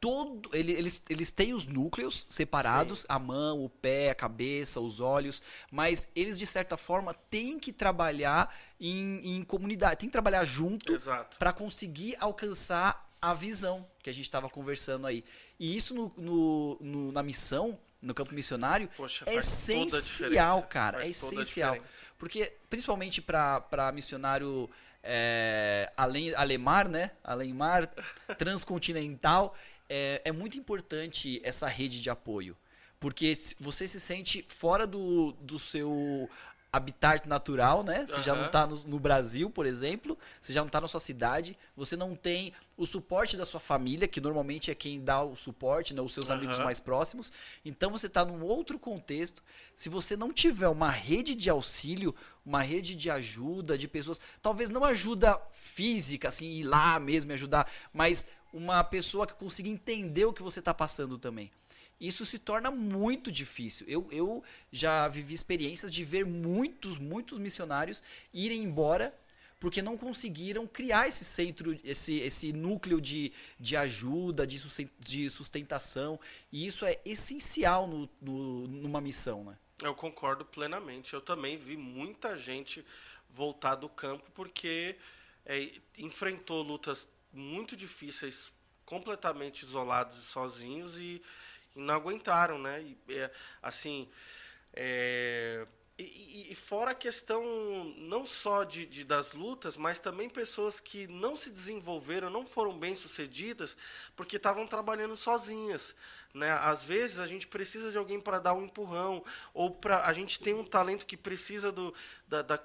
todo ele, eles, eles têm os núcleos separados, Sim. a mão, o pé, a cabeça, os olhos, mas eles de certa forma têm que trabalhar em, em comunidade, têm que trabalhar junto para conseguir alcançar a visão que a gente estava conversando aí. E isso no, no, no, na missão, no campo missionário, Poxa, é essencial, cara, faz é essencial, porque principalmente para missionário é, além Alemar, né? Alemar transcontinental é, é muito importante essa rede de apoio. Porque você se sente fora do, do seu habitat natural, né? Você uhum. já não está no, no, Brasil, por exemplo, você já não está na sua cidade, você não tem o suporte da sua família, que normalmente é quem dá o suporte, né? os seus uhum. amigos mais próximos. Então você está num outro contexto. Se você não tiver uma rede de auxílio, uma rede de ajuda de pessoas, talvez não ajuda física, assim, ir lá mesmo e ajudar, mas uma pessoa que consiga entender o que você está passando também. Isso se torna muito difícil. Eu, eu já vivi experiências de ver muitos, muitos missionários irem embora porque não conseguiram criar esse centro, esse, esse núcleo de, de ajuda, de sustentação. E isso é essencial no, no, numa missão. Né? Eu concordo plenamente. Eu também vi muita gente voltar do campo porque é, enfrentou lutas muito difíceis, completamente isolados e sozinhos e, e não aguentaram, né? E, é, assim, é, e, e, fora a questão não só de, de, das lutas, mas também pessoas que não se desenvolveram, não foram bem sucedidas, porque estavam trabalhando sozinhas. Né? Às vezes a gente precisa de alguém para dar um empurrão, ou para a gente tem um talento que precisa do, da, da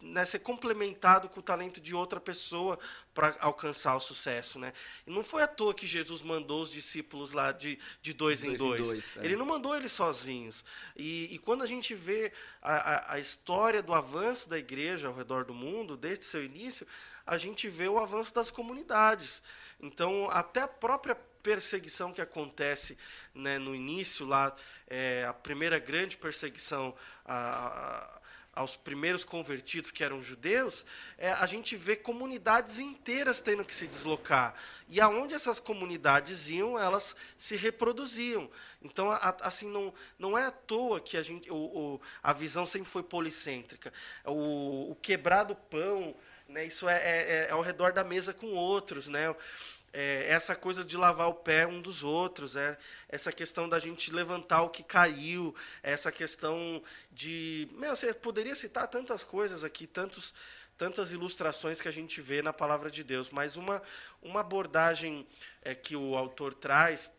né, ser complementado com o talento de outra pessoa para alcançar o sucesso. Né? E não foi à toa que Jesus mandou os discípulos lá de, de dois, dois em dois. Em dois é. Ele não mandou eles sozinhos. E, e quando a gente vê a, a, a, história do avanço da igreja ao redor do mundo, desde seu início, a gente vê o avanço das comunidades. Então, até a própria perseguição que acontece né, no início lá, é, a primeira grande perseguição a, aos primeiros convertidos que eram judeus, é, a gente vê comunidades inteiras tendo que se deslocar. E aonde essas comunidades iam, elas se reproduziam. Então, a, assim, não, não é à toa que a, gente, o, o a visão sempre foi policêntrica. O, o quebrar do pão, né, isso é, é, é ao redor da mesa com outros. Né? É, essa coisa de lavar o pé um dos outros, é, essa questão da gente levantar o que caiu, essa questão de. Meu, você poderia citar tantas coisas aqui, tantos, tantas ilustrações que a gente vê na palavra de Deus, mas uma, uma abordagem é, que o autor traz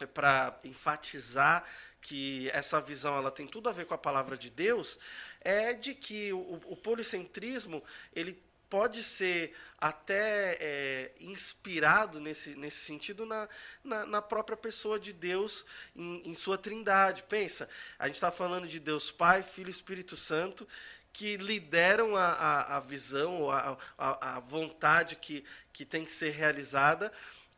é para enfatizar que essa visão ela tem tudo a ver com a palavra de Deus é de que o, o policentrismo ele pode ser até é, inspirado nesse, nesse sentido na, na, na, própria pessoa de Deus em, em sua trindade. Pensa, a gente está falando de Deus Pai, Filho e Espírito Santo, que lideram a, a, a visão, a, a, a vontade que, que tem que ser realizada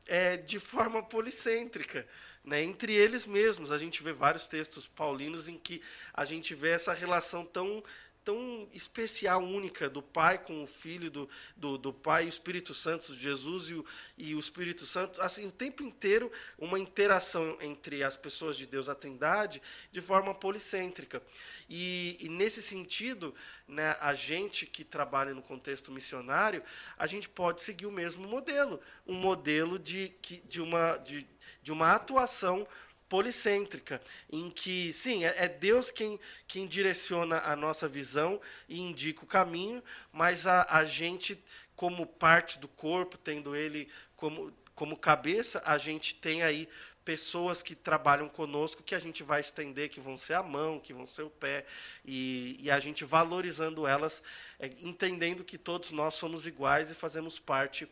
é, de forma policêntrica. Né, entre eles mesmos, a gente vê vários textos paulinos em que a gente vê essa relação tão tão especial, única, do Pai com o Filho, do, do, do Pai e o Espírito Santo, Jesus e o, e o Espírito Santo, assim, o tempo inteiro uma interação entre as pessoas de Deus, a Trindade, de forma policêntrica. E, e nesse sentido, né, a gente que trabalha no contexto missionário, a gente pode seguir o mesmo modelo, um modelo de, de, uma, de, de uma atuação policêntrica, em que, sim, é, é Deus quem, quem direciona a nossa visão e indica o caminho, mas a, a gente, como parte do corpo, tendo ele como, como cabeça, a gente tem aí pessoas que trabalham conosco que a gente vai estender, que vão ser a mão, que vão ser o pé, e, e a gente valorizando elas, é, entendendo que todos nós somos iguais e fazemos parte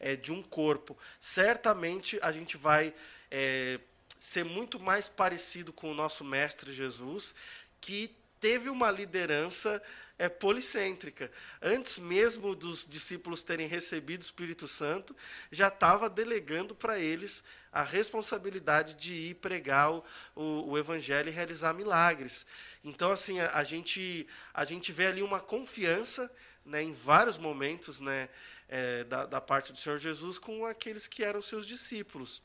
é, de um corpo. Certamente a gente vai. É, ser muito mais parecido com o nosso Mestre Jesus, que teve uma liderança é, policêntrica. Antes mesmo dos discípulos terem recebido o Espírito Santo, já estava delegando para eles a responsabilidade de ir pregar o, o, o, Evangelho e realizar milagres. Então, assim, a, a, gente, a gente vê ali uma confiança né, em vários momentos né, é, da, da parte do Senhor Jesus com aqueles que eram seus discípulos.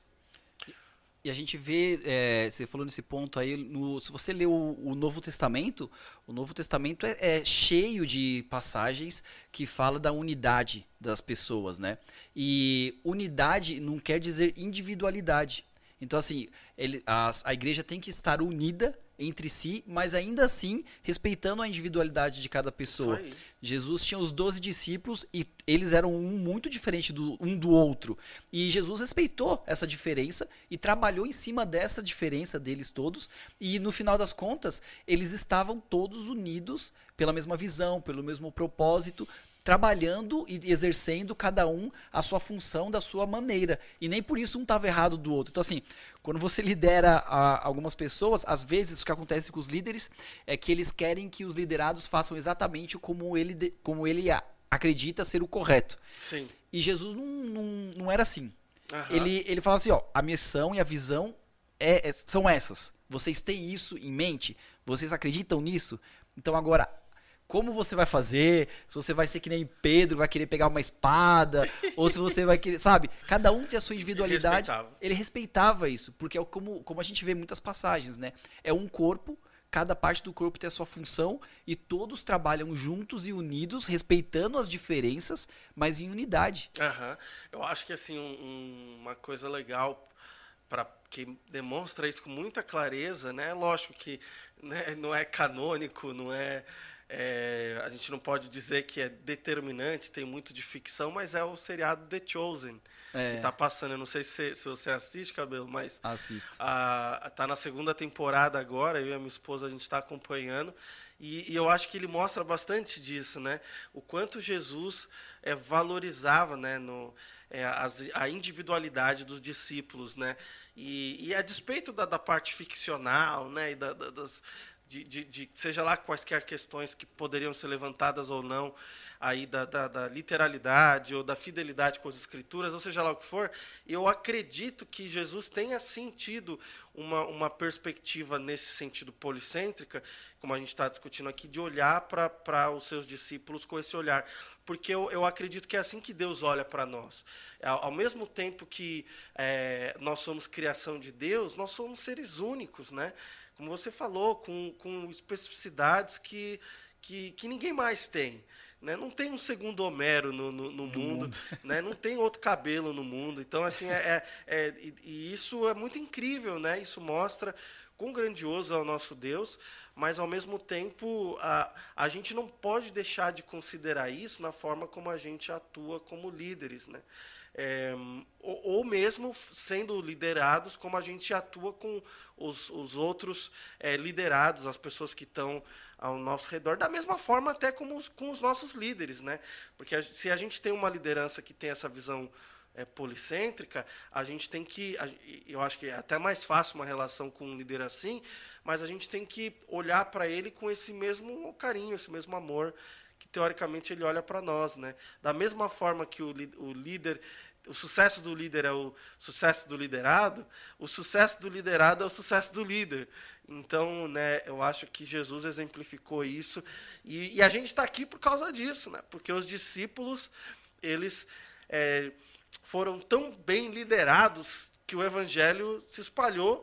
E a gente vê, é, você falou nesse ponto aí, no, se você lê o, o, Novo Testamento, o Novo Testamento é, é, cheio de passagens que fala da unidade das pessoas, né? E unidade não quer dizer individualidade. Então, assim, ele, a, a igreja tem que estar unida entre si, mas ainda assim respeitando a individualidade de cada pessoa. Jesus tinha os doze discípulos e eles eram um muito diferente do, um do outro. E Jesus respeitou essa diferença e trabalhou em cima dessa diferença deles todos. E no final das contas, eles estavam todos unidos pela mesma visão, pelo mesmo propósito, trabalhando e exercendo cada um a sua função da sua maneira. E nem por isso um estava errado do outro. Então, assim, quando você lidera a, algumas pessoas, às vezes o que acontece com os líderes é que eles querem que os liderados façam exatamente como ele, como ele acredita ser o correto. Sim. E Jesus não, não, não era assim. Uhum. Ele, ele fala assim: ó, a missão e a visão é, é, são essas. Vocês têm isso em mente? Vocês acreditam nisso? Então agora, como você vai fazer, se você vai ser que nem Pedro, vai querer pegar uma espada, ou se você vai querer, sabe? Cada um tem a sua individualidade. Ele respeitava, ele respeitava isso, porque é como, como a gente vê muitas passagens, né? É um corpo, cada parte do corpo tem a sua função e todos trabalham juntos e unidos, respeitando as diferenças, mas em unidade. Uhum. Eu acho que assim um, uma coisa legal para que demonstra isso com muita clareza, né? Lógico que né, não é canônico, não é é, a gente não pode dizer que é determinante, tem muito de ficção, mas é o seriado The Chosen, é. que está passando. Eu não sei se, se, você assiste, Cabelo, mas. Assisto. A, tá na segunda temporada agora, eu e a minha esposa a gente está acompanhando. E, e, eu acho que ele mostra bastante disso, né? O quanto Jesus é, valorizava né, no, é, as, a individualidade dos discípulos, né? E, e a despeito da, da parte ficcional, né? E da, da, das, de, de, de, seja lá quaisquer questões que poderiam ser levantadas ou não, aí da, da, da, literalidade ou da fidelidade com as escrituras, ou seja lá o que for, eu acredito que Jesus tenha sentido uma, uma perspectiva nesse sentido policêntrica, como a gente está discutindo aqui, de olhar para os seus discípulos com esse olhar. Porque eu, eu acredito que é assim que Deus olha para nós. Ao, ao, mesmo tempo que é, nós somos criação de Deus, nós somos seres únicos, né? Como você falou, com, com especificidades que, que, que ninguém mais tem. Né? Não tem um segundo Homero no, no, no mundo, mundo. Né? não tem outro cabelo no mundo. Então, assim, é, é, é e, e, isso é muito incrível, né? Isso mostra quão grandioso é o nosso Deus, mas ao mesmo tempo a, a gente não pode deixar de considerar isso na forma como a gente atua como líderes, né? É, ou, ou, mesmo sendo liderados como a gente atua com os, os outros é, liderados, as pessoas que estão ao nosso redor, da mesma forma até como os, com os nossos líderes, né? Porque a, se a gente tem uma liderança que tem essa visão é, policêntrica, a gente tem que, eu acho que é até mais fácil uma relação com um líder assim, mas a gente tem que olhar para ele com esse mesmo carinho, esse mesmo amor que teoricamente ele olha para nós, né? Da mesma forma que o, o líder o sucesso do líder é o sucesso do liderado, o sucesso do liderado é o sucesso do líder. Então, né, eu acho que Jesus exemplificou isso e, e a gente está aqui por causa disso, né? Porque os discípulos eles é, foram tão bem liderados que o evangelho se espalhou,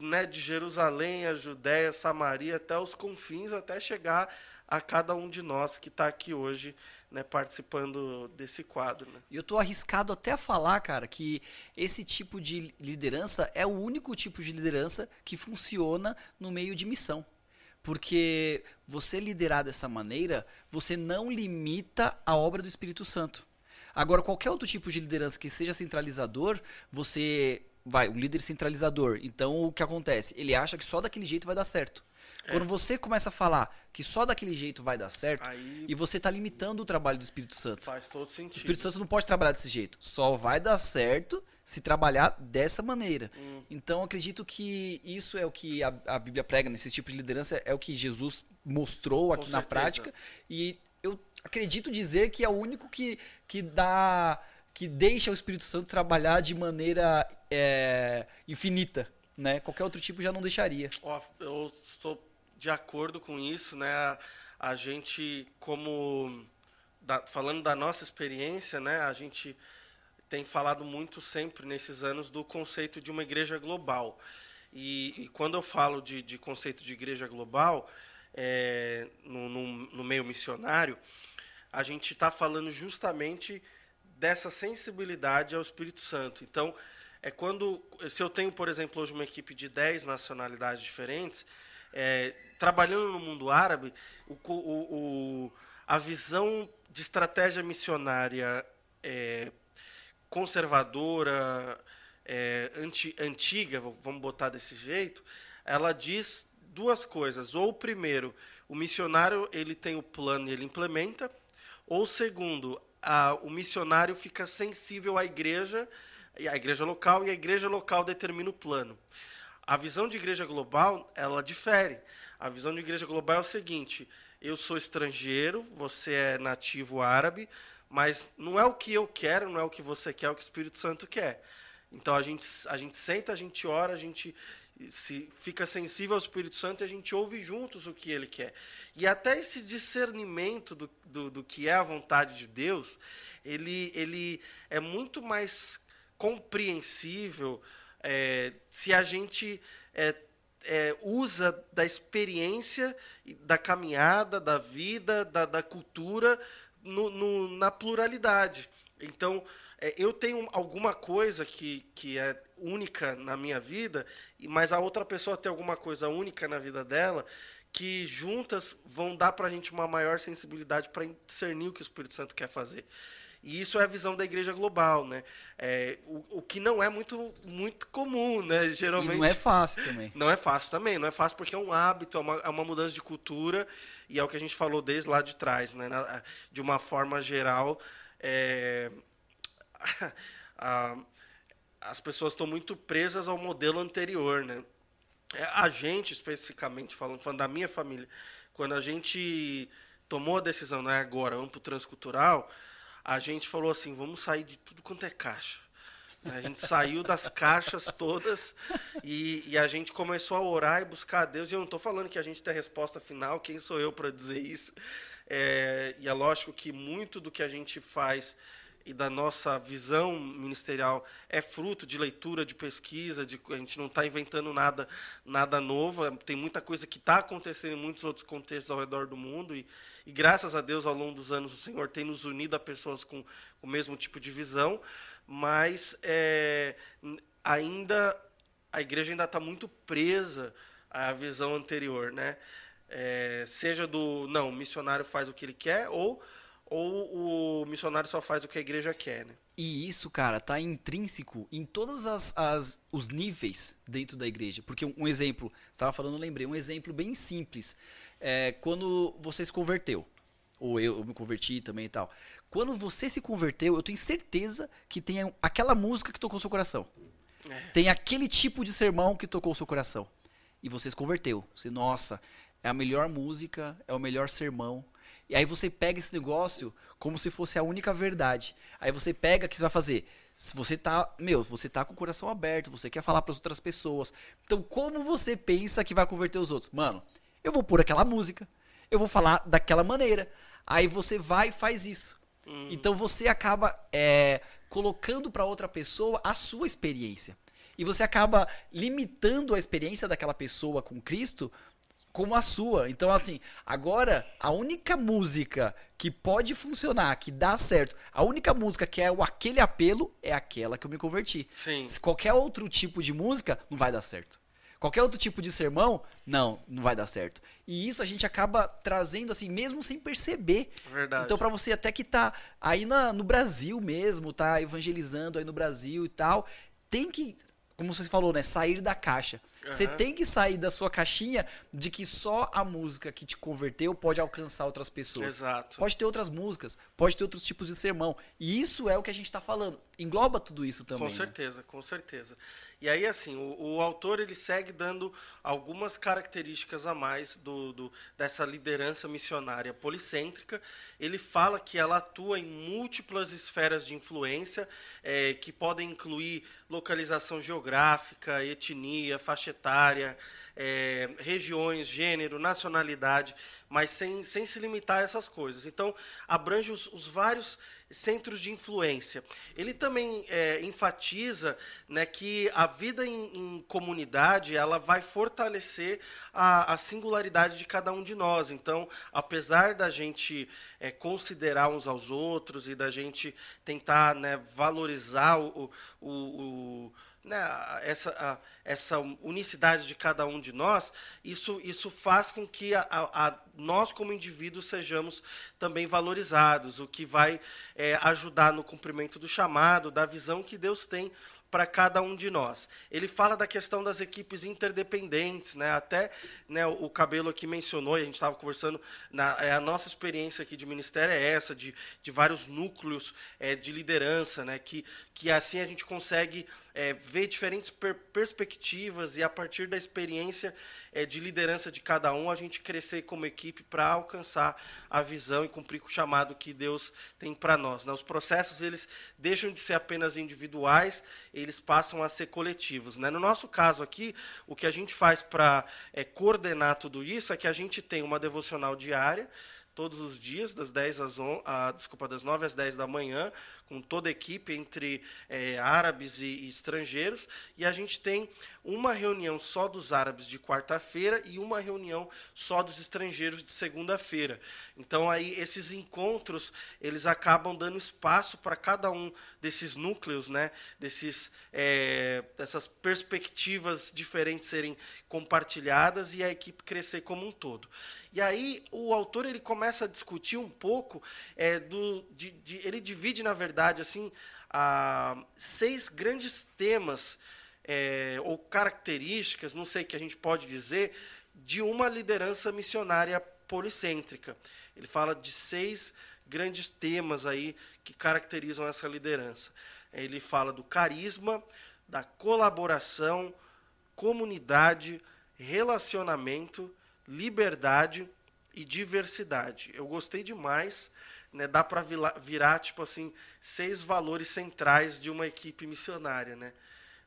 né, de Jerusalém a Judéia, Samaria até os confins, até chegar a cada um de nós que está aqui hoje né, participando desse quadro. Né? Eu estou arriscado até a falar, cara, que esse tipo de liderança é o único tipo de liderança que funciona no meio de missão. Porque você liderar dessa maneira, você não limita a obra do Espírito Santo. Agora, qualquer outro tipo de liderança que seja centralizador, você vai, um líder centralizador. Então, o que acontece? Ele acha que só daquele jeito vai dar certo. É. Quando você começa a falar que só daquele jeito vai dar certo, Aí... e você está limitando o trabalho do Espírito Santo. Faz todo sentido. O Espírito Santo não pode trabalhar desse jeito. Só vai dar certo se trabalhar dessa maneira. Hum. Então, acredito que isso é o que a, a, Bíblia prega nesse tipo de liderança, é o que Jesus mostrou aqui na prática. E eu acredito dizer que é o único que, que dá. que deixa o Espírito Santo trabalhar de maneira é, infinita. Né? Qualquer outro tipo já não deixaria. Oh, eu estou de acordo com isso, né? A gente, como da, falando da nossa experiência, né? A gente tem falado muito sempre nesses anos do conceito de uma igreja global. E, e quando eu falo de, de, conceito de igreja global é, no, no, no meio missionário, a gente está falando justamente dessa sensibilidade ao Espírito Santo. Então, é quando, se eu tenho, por exemplo, hoje uma equipe de 10 nacionalidades diferentes, é, trabalhando no mundo árabe, o, o, o, a visão de estratégia missionária é, conservadora, é, anti, antiga, vamos botar desse jeito, ela diz duas coisas. Ou, primeiro, o missionário ele tem o plano e ele implementa. Ou, segundo, a, o missionário fica sensível à igreja, à igreja local, e a igreja local determina o plano. A visão de igreja global, ela difere. A visão de igreja global é o seguinte: eu sou estrangeiro, você é nativo árabe, mas não é o que eu quero, não é o que você quer, é o que o Espírito Santo quer. Então a gente, a gente senta, a gente ora, a gente se fica sensível ao Espírito Santo e a gente ouve juntos o que ele quer. E até esse discernimento do, do, do que é a vontade de Deus, ele, ele é muito mais compreensível é, se a gente é, é, usa da experiência, da caminhada, da vida, da, da cultura no, no, na pluralidade. Então, é, eu tenho alguma coisa que, que é única na minha vida, mas a outra pessoa tem alguma coisa única na vida dela, que juntas vão dar para a gente uma maior sensibilidade para discernir o que o Espírito Santo quer fazer. E isso é a visão da igreja global, né? É, o, o que não é muito, muito comum, né? Geralmente. E não é fácil também. Não é fácil também. Não é fácil porque é um hábito, é uma, é uma mudança de cultura e é o que a gente falou desde lá de trás, né? Na, de uma forma geral, é, a, as pessoas estão muito presas ao modelo anterior, né? é, a gente, especificamente falando, falando da minha família, quando a gente tomou a decisão, não é agora, vamos para o transcultural, a gente falou assim, vamos sair de tudo quanto é caixa. A gente saiu das caixas todas e, e, a gente começou a orar e buscar a Deus. E eu não estou falando que a gente tem a resposta final, quem sou eu para dizer isso? É, e é lógico que muito do que a gente faz e da nossa visão ministerial é fruto de leitura, de pesquisa, de, a gente não está inventando nada, nada novo, é, tem muita coisa que está acontecendo em muitos outros contextos ao redor do mundo e, e, graças a Deus ao longo dos anos o Senhor tem nos unido a pessoas com, com o mesmo tipo de visão, mas é, ainda a igreja ainda está muito presa à visão anterior, né? É, seja do não, o missionário faz o que ele quer ou ou o missionário só faz o que a igreja quer, né? E isso, cara, tá intrínseco em todos as, as, os níveis dentro da igreja. Porque um, um exemplo, você estava falando, lembrei, um exemplo bem simples. É, quando você se converteu, ou eu, eu, me converti também e tal. Quando você se converteu, eu tenho certeza que tem aquela música que tocou seu coração. É. Tem aquele tipo de sermão que tocou seu coração. E você se converteu. Você, nossa, é a melhor música, é o melhor sermão, e aí você pega esse negócio como se fosse a única verdade. Aí você pega o que você vai fazer. Se você tá, meu, você tá com o coração aberto, você quer falar para outras pessoas. Então, como você pensa que vai converter os outros? Mano, eu vou pôr aquela música, eu vou falar daquela maneira. Aí você vai e faz isso. Hum. Então você acaba é, colocando para outra pessoa a sua experiência. E você acaba limitando a experiência daquela pessoa com Cristo como a sua. Então, assim, agora a única música que pode funcionar, que dá certo, a única música que é o aquele apelo é aquela que eu me converti. Sim. Se qualquer outro tipo de música, não vai dar certo. Qualquer outro tipo de sermão, não, não vai dar certo. E isso a gente acaba trazendo assim, mesmo sem perceber. Verdade. Então, para você até que tá aí na, no Brasil mesmo, tá evangelizando aí no Brasil e tal, tem que como você falou, né? Sair da caixa. Uhum. Você tem que sair da sua caixinha de que só a música que te converteu pode alcançar outras pessoas. Exato. Pode ter outras músicas, pode ter outros tipos de sermão. E isso é o que a gente está falando. Engloba tudo isso também. Com né? certeza, né? com certeza. E aí, assim, o, o, autor ele segue dando algumas características a mais do, do, dessa liderança missionária policêntrica. Ele fala que ela atua em múltiplas esferas de influência, é, que podem incluir localização geográfica, etnia, faixa etária, é, regiões, gênero, nacionalidade, mas sem, sem se limitar a essas coisas. Então, abrange os, os vários centros de influência. Ele também é, enfatiza né, que a vida em, em, comunidade ela vai fortalecer a, a, singularidade de cada um de nós. Então, apesar da gente é, considerar uns aos outros e da gente tentar né, valorizar o, o, o né, essa, a, essa unicidade de cada um de nós, isso, isso faz com que a, a, nós, como indivíduos, sejamos também valorizados, o que vai é, ajudar no cumprimento do chamado, da visão que Deus tem para cada um de nós. Ele fala da questão das equipes interdependentes, né? até né, o Cabelo aqui mencionou, e a gente estava conversando, na, é, a nossa experiência aqui de ministério é essa, de, de vários núcleos é, de liderança, né? que, que assim a gente consegue é, ver diferentes per perspectivas e a partir da experiência é, de liderança de cada um, a gente crescer como equipe para alcançar a visão e cumprir com o chamado que Deus tem para nós. Né? Os processos eles deixam de ser apenas individuais, eles passam a ser coletivos. Né? No nosso caso aqui, o que a gente faz para é, coordenar tudo isso é que a gente tem uma devocional diária, todos os dias, das 10 às 11, ah, desculpa, das 9 às 10 da manhã, com toda a equipe entre é, árabes e, e, estrangeiros, e a gente tem uma reunião só dos árabes de quarta-feira e uma reunião só dos estrangeiros de segunda-feira. Então aí esses encontros eles acabam dando espaço para cada um desses núcleos, né, desses é, dessas perspectivas diferentes serem compartilhadas e a equipe crescer como um todo. E aí o autor ele começa a discutir um pouco é, do, de, de, ele divide na verdade assim a, seis grandes temas é, ou características, não sei que a gente pode dizer, de uma liderança missionária policêntrica. Ele fala de seis grandes temas aí que caracterizam essa liderança. Ele fala do carisma, da colaboração, comunidade, relacionamento, liberdade e diversidade. Eu gostei demais, né? Dá para virar tipo assim seis valores centrais de uma equipe missionária, né?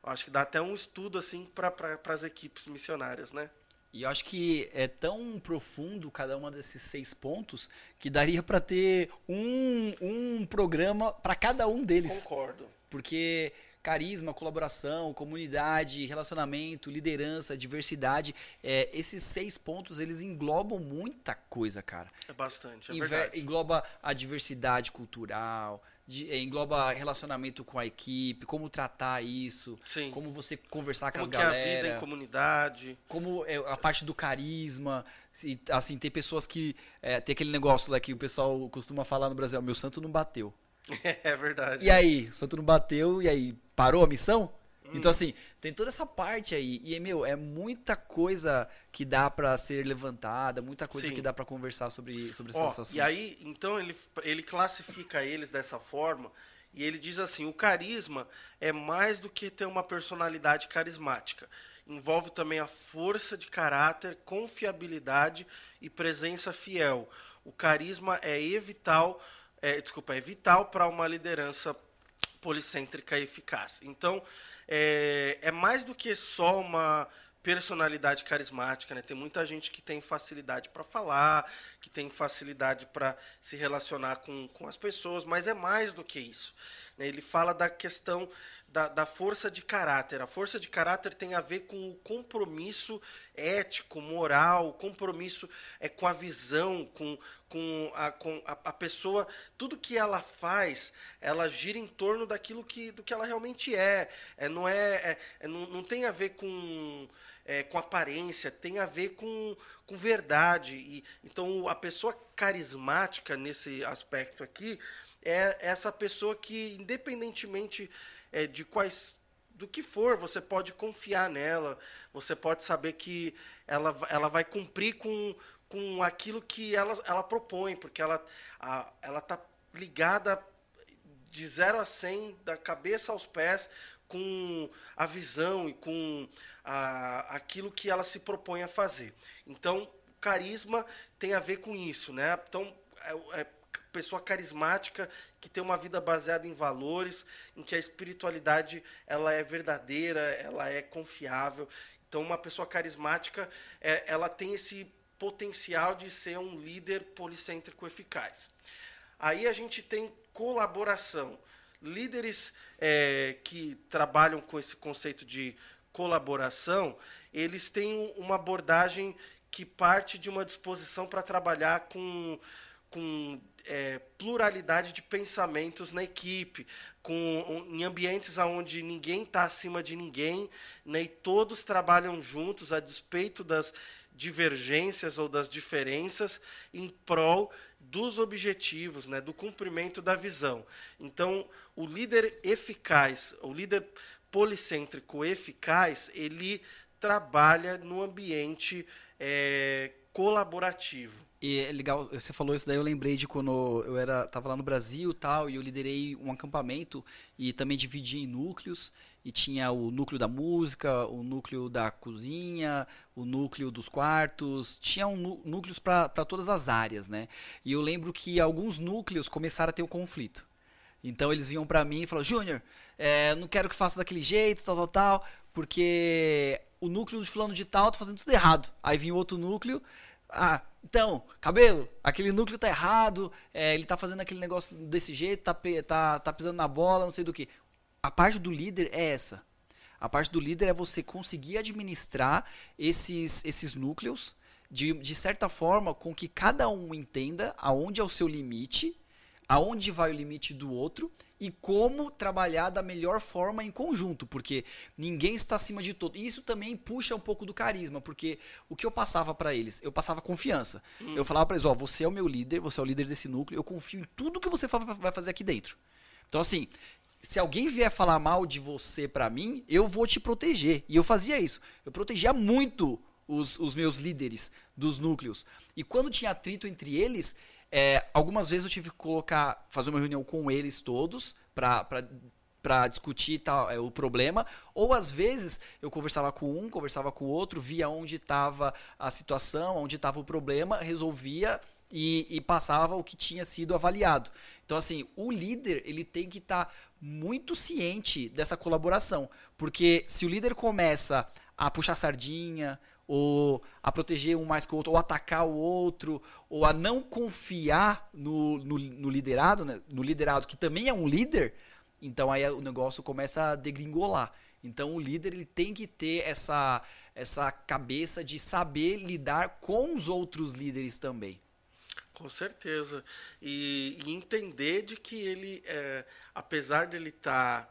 Eu acho que dá até um estudo assim para pra, as equipes missionárias, né? E eu acho que é tão profundo cada um desses seis pontos que daria para ter um, um programa para cada um deles. Concordo. Porque carisma, colaboração, comunidade, relacionamento, liderança, diversidade, é, esses seis pontos eles englobam muita coisa, cara. É bastante, é Inver verdade. Engloba a diversidade cultural, de, é, engloba relacionamento com a equipe, como tratar isso, Sim. como você conversar como com as galera. Como é a vida em comunidade. Como é, a parte do carisma, assim, tem pessoas que, é, tem aquele negócio lá que o pessoal costuma falar no Brasil, meu santo não bateu. É verdade. E aí, o santo não bateu, e aí, parou a missão? Hum. Então, assim, tem toda essa parte aí. E, meu, é muita coisa que dá para ser levantada, muita coisa Sim. que dá para conversar sobre, sobre essas assuntos. E aí, então, ele, ele classifica eles dessa forma. E ele diz assim: o carisma é mais do que ter uma personalidade carismática. Envolve também a força de caráter, confiabilidade e presença fiel. O carisma é vital é, desculpa, é vital para uma liderança policêntrica eficaz. Então, é, é mais do que só uma personalidade carismática, né? Tem muita gente que tem facilidade para falar, que tem facilidade para se relacionar com, com as pessoas, mas é mais do que isso. Né? Ele fala da questão da, da, força de caráter. A força de caráter tem a ver com o compromisso ético, moral, compromisso é com a visão, com, com, a, com a, a, pessoa. Tudo que ela faz, ela gira em torno daquilo que, do que ela realmente é. é não, é, é, é não, não tem a ver com. É, com aparência, tem a ver com, com verdade. E, então, a pessoa carismática nesse aspecto aqui é essa pessoa que, independentemente é, de quais do que for, você pode confiar nela, você pode saber que ela, ela vai cumprir com, com aquilo que ela, ela propõe, porque ela a, ela está ligada de 0 a 100, da cabeça aos pés, com a visão e com a, aquilo que ela se propõe a fazer. Então, carisma tem a ver com isso, né? Então, é, é pessoa carismática que tem uma vida baseada em valores, em que a espiritualidade ela é verdadeira, ela é confiável. Então, uma pessoa carismática, é, ela tem esse potencial de ser um líder policêntrico eficaz. Aí a gente tem colaboração. Líderes é, que trabalham com esse conceito de colaboração, eles têm uma abordagem que parte de uma disposição para trabalhar com, com é, pluralidade de pensamentos na equipe, com, em ambientes onde ninguém está acima de ninguém, né, e todos trabalham juntos a despeito das divergências ou das diferenças em prol dos objetivos, né, do cumprimento da visão. Então, o líder eficaz, o líder policêntrico eficaz, ele trabalha no ambiente é, colaborativo. E é legal, você falou isso daí, eu lembrei de quando eu era, tava lá no Brasil tal, e eu liderei um acampamento e também dividi em núcleos, e tinha o núcleo da música, o núcleo da cozinha, o núcleo dos quartos, tinha um, núcleos para todas as áreas, né? E eu lembro que alguns núcleos começaram a ter o um conflito. Então eles vinham para mim e falaram, Júnior, é, não quero que faça daquele jeito, tal, tal, tal, porque o núcleo de fulano de tal tá fazendo tudo errado. Aí vinha outro núcleo, ah, então, cabelo, aquele núcleo tá errado, é, ele tá fazendo aquele negócio desse jeito, tá, tá, tá pisando na bola, não sei do que. A parte do líder é essa. A parte do líder é você conseguir administrar esses, esses núcleos de, de certa forma com que cada um entenda aonde é o seu limite, aonde vai o limite do outro e como trabalhar da melhor forma em conjunto, porque ninguém está acima de todo. E isso também puxa um pouco do carisma, porque o que eu passava para eles, eu passava confiança. Hum. Eu falava para eles, ó, você é o meu líder, você é o líder desse núcleo, eu confio em tudo que você vai fazer aqui dentro. Então assim, se alguém vier falar mal de você para mim, eu vou te proteger. E eu fazia isso. Eu protegia muito os, os meus líderes dos núcleos. E quando tinha atrito entre eles, é, algumas vezes eu tive que colocar, fazer uma reunião com eles todos para discutir tal, é, o problema, ou às vezes eu conversava com um, conversava com o outro, via onde estava a situação, onde estava o problema, resolvia e, e, passava o que tinha sido avaliado. Então, assim, o líder ele tem que estar tá muito ciente dessa colaboração, porque se o líder começa a puxar sardinha, ou a proteger um mais que o outro, ou atacar o outro, ou a não confiar no, no, no liderado, né? no liderado que também é um líder, então aí o negócio começa a degringolar. Então o líder ele tem que ter essa, essa cabeça de saber lidar com os outros líderes também. Com certeza. E, e entender de que ele, é, apesar de ele estar tá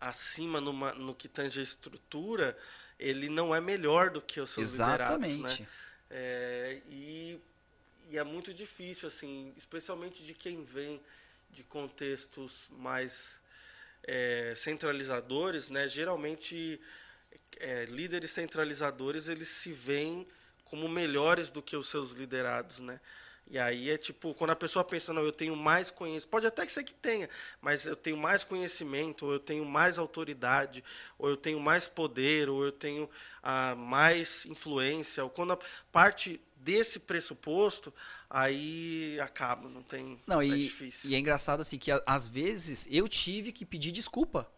acima numa, no que tange a estrutura, ele não é melhor do que os seus Exatamente. liderados, né? É, e, e é muito difícil, assim, especialmente de quem vem de contextos mais é, centralizadores, né? Geralmente, é, líderes centralizadores, eles se veem como melhores do que os seus liderados, né? E aí é tipo, quando a pessoa pensa, não, eu tenho mais conhecimento, pode até ser que tenha, mas eu tenho mais conhecimento, ou eu tenho mais autoridade, ou eu tenho mais poder, ou eu tenho ah, mais influência, ou quando a parte desse pressuposto, aí acaba, não tem. Não, é e, difícil. e é engraçado assim que às vezes eu tive que pedir desculpa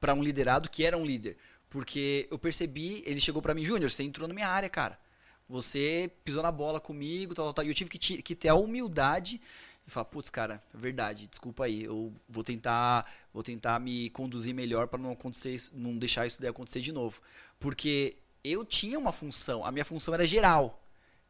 para um liderado que era um líder. Porque eu percebi, ele chegou para mim, Júnior, você entrou na minha área, cara. Você pisou na bola comigo, tal, tal, tal. E eu tive que, que ter a humildade e falar, putz, cara, é verdade, desculpa aí, eu vou tentar, vou tentar me conduzir melhor para não acontecer, não deixar isso daí acontecer de novo. Porque eu tinha uma função, a minha função era geral.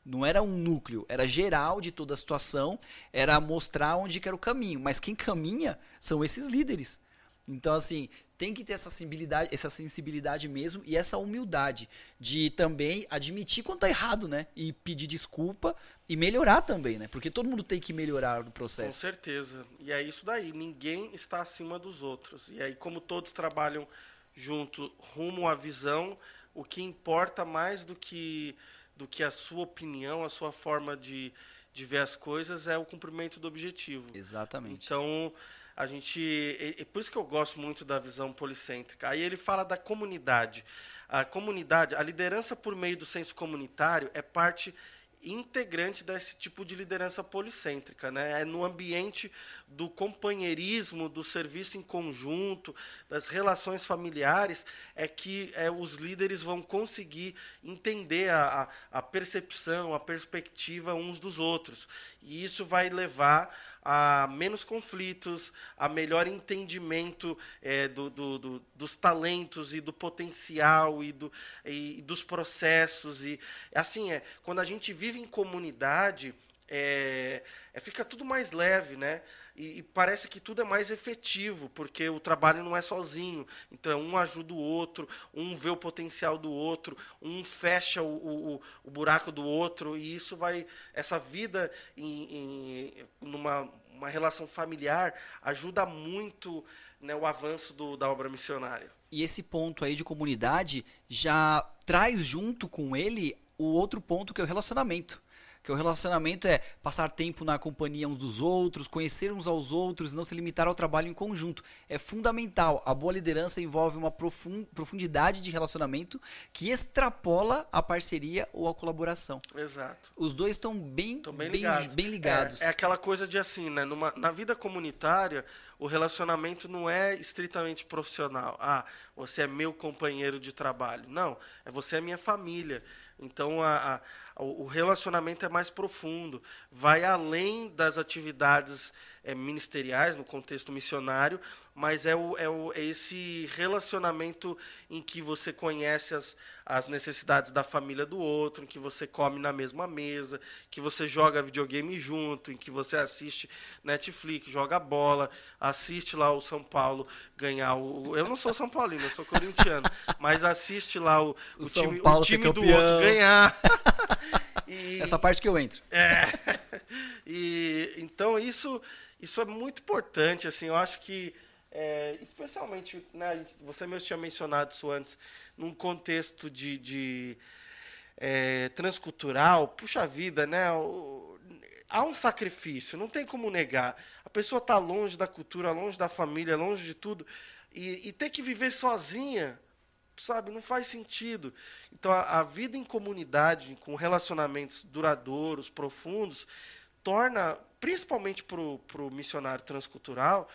Não era um núcleo, era geral de toda a situação, era mostrar onde que era o caminho. Mas quem caminha são esses líderes. Então, assim, tem que ter essa sensibilidade, essa sensibilidade mesmo e essa humildade de também admitir quando tá errado, né? E pedir desculpa e melhorar também, né? Porque todo mundo tem que melhorar no processo. Com certeza. E é isso daí. Ninguém está acima dos outros. E aí, como todos trabalham junto rumo à visão, o que importa mais do que, do que a sua opinião, a sua forma de, de ver as coisas é o cumprimento do objetivo. Exatamente. Então a gente. E, por isso que eu gosto muito da visão policêntrica. Aí ele fala da comunidade. A comunidade, a liderança por meio do senso comunitário é parte integrante desse tipo de liderança policêntrica, né? É no ambiente do companheirismo, do serviço em conjunto, das relações familiares, é que é, os líderes vão conseguir entender a, a, a percepção, a perspectiva uns dos outros. E isso vai levar a menos conflitos, a melhor entendimento é, do, do, do, dos talentos e do potencial e, do, e, dos processos. E assim é, quando a gente vive em comunidade, é, é, fica tudo mais leve, né? E, e, parece que tudo é mais efetivo, porque o trabalho não é sozinho. Então, um ajuda o outro, um vê o potencial do outro, um fecha o, o, o buraco do outro, e isso vai. Essa vida em, em numa uma relação familiar ajuda muito né, o avanço do, da obra missionária. E esse ponto aí de comunidade já traz junto com ele o outro ponto que é o relacionamento que o relacionamento é passar tempo na companhia uns dos outros, conhecer uns aos outros, não se limitar ao trabalho em conjunto. É fundamental. A boa liderança envolve uma profundidade de relacionamento que extrapola a parceria ou a colaboração. Exato. Os dois estão bem, bem, bem ligados. Bem ligados. É, é, aquela coisa de assim, né? Numa, na vida comunitária, o relacionamento não é estritamente profissional. Ah, você é meu companheiro de trabalho. Não, é você é minha família. Então a, a o relacionamento é mais profundo, vai além das atividades é, ministeriais, no contexto missionário, mas é, o, é, o, é esse relacionamento em que você conhece as, as necessidades da família do outro, em que você come na mesma mesa, que você joga videogame junto, em que você assiste Netflix, joga bola, assiste lá o São Paulo ganhar o. Eu não sou São Paulino, eu sou corintiano, mas assiste lá o, o, o time, o time do outro ganhar. e, Essa parte que eu entro. É. E, então isso, isso é muito importante, assim, eu acho que é, especialmente, né, você mesmo tinha mencionado isso antes, num contexto de, de é, transcultural, puxa vida, né? O, há um sacrifício, não tem como negar. A pessoa está longe da cultura, longe da família, longe de tudo. E, e ter que viver sozinha, sabe, não faz sentido. Então a, a vida em comunidade, com relacionamentos duradouros, profundos, torna, principalmente para o missionário transcultural,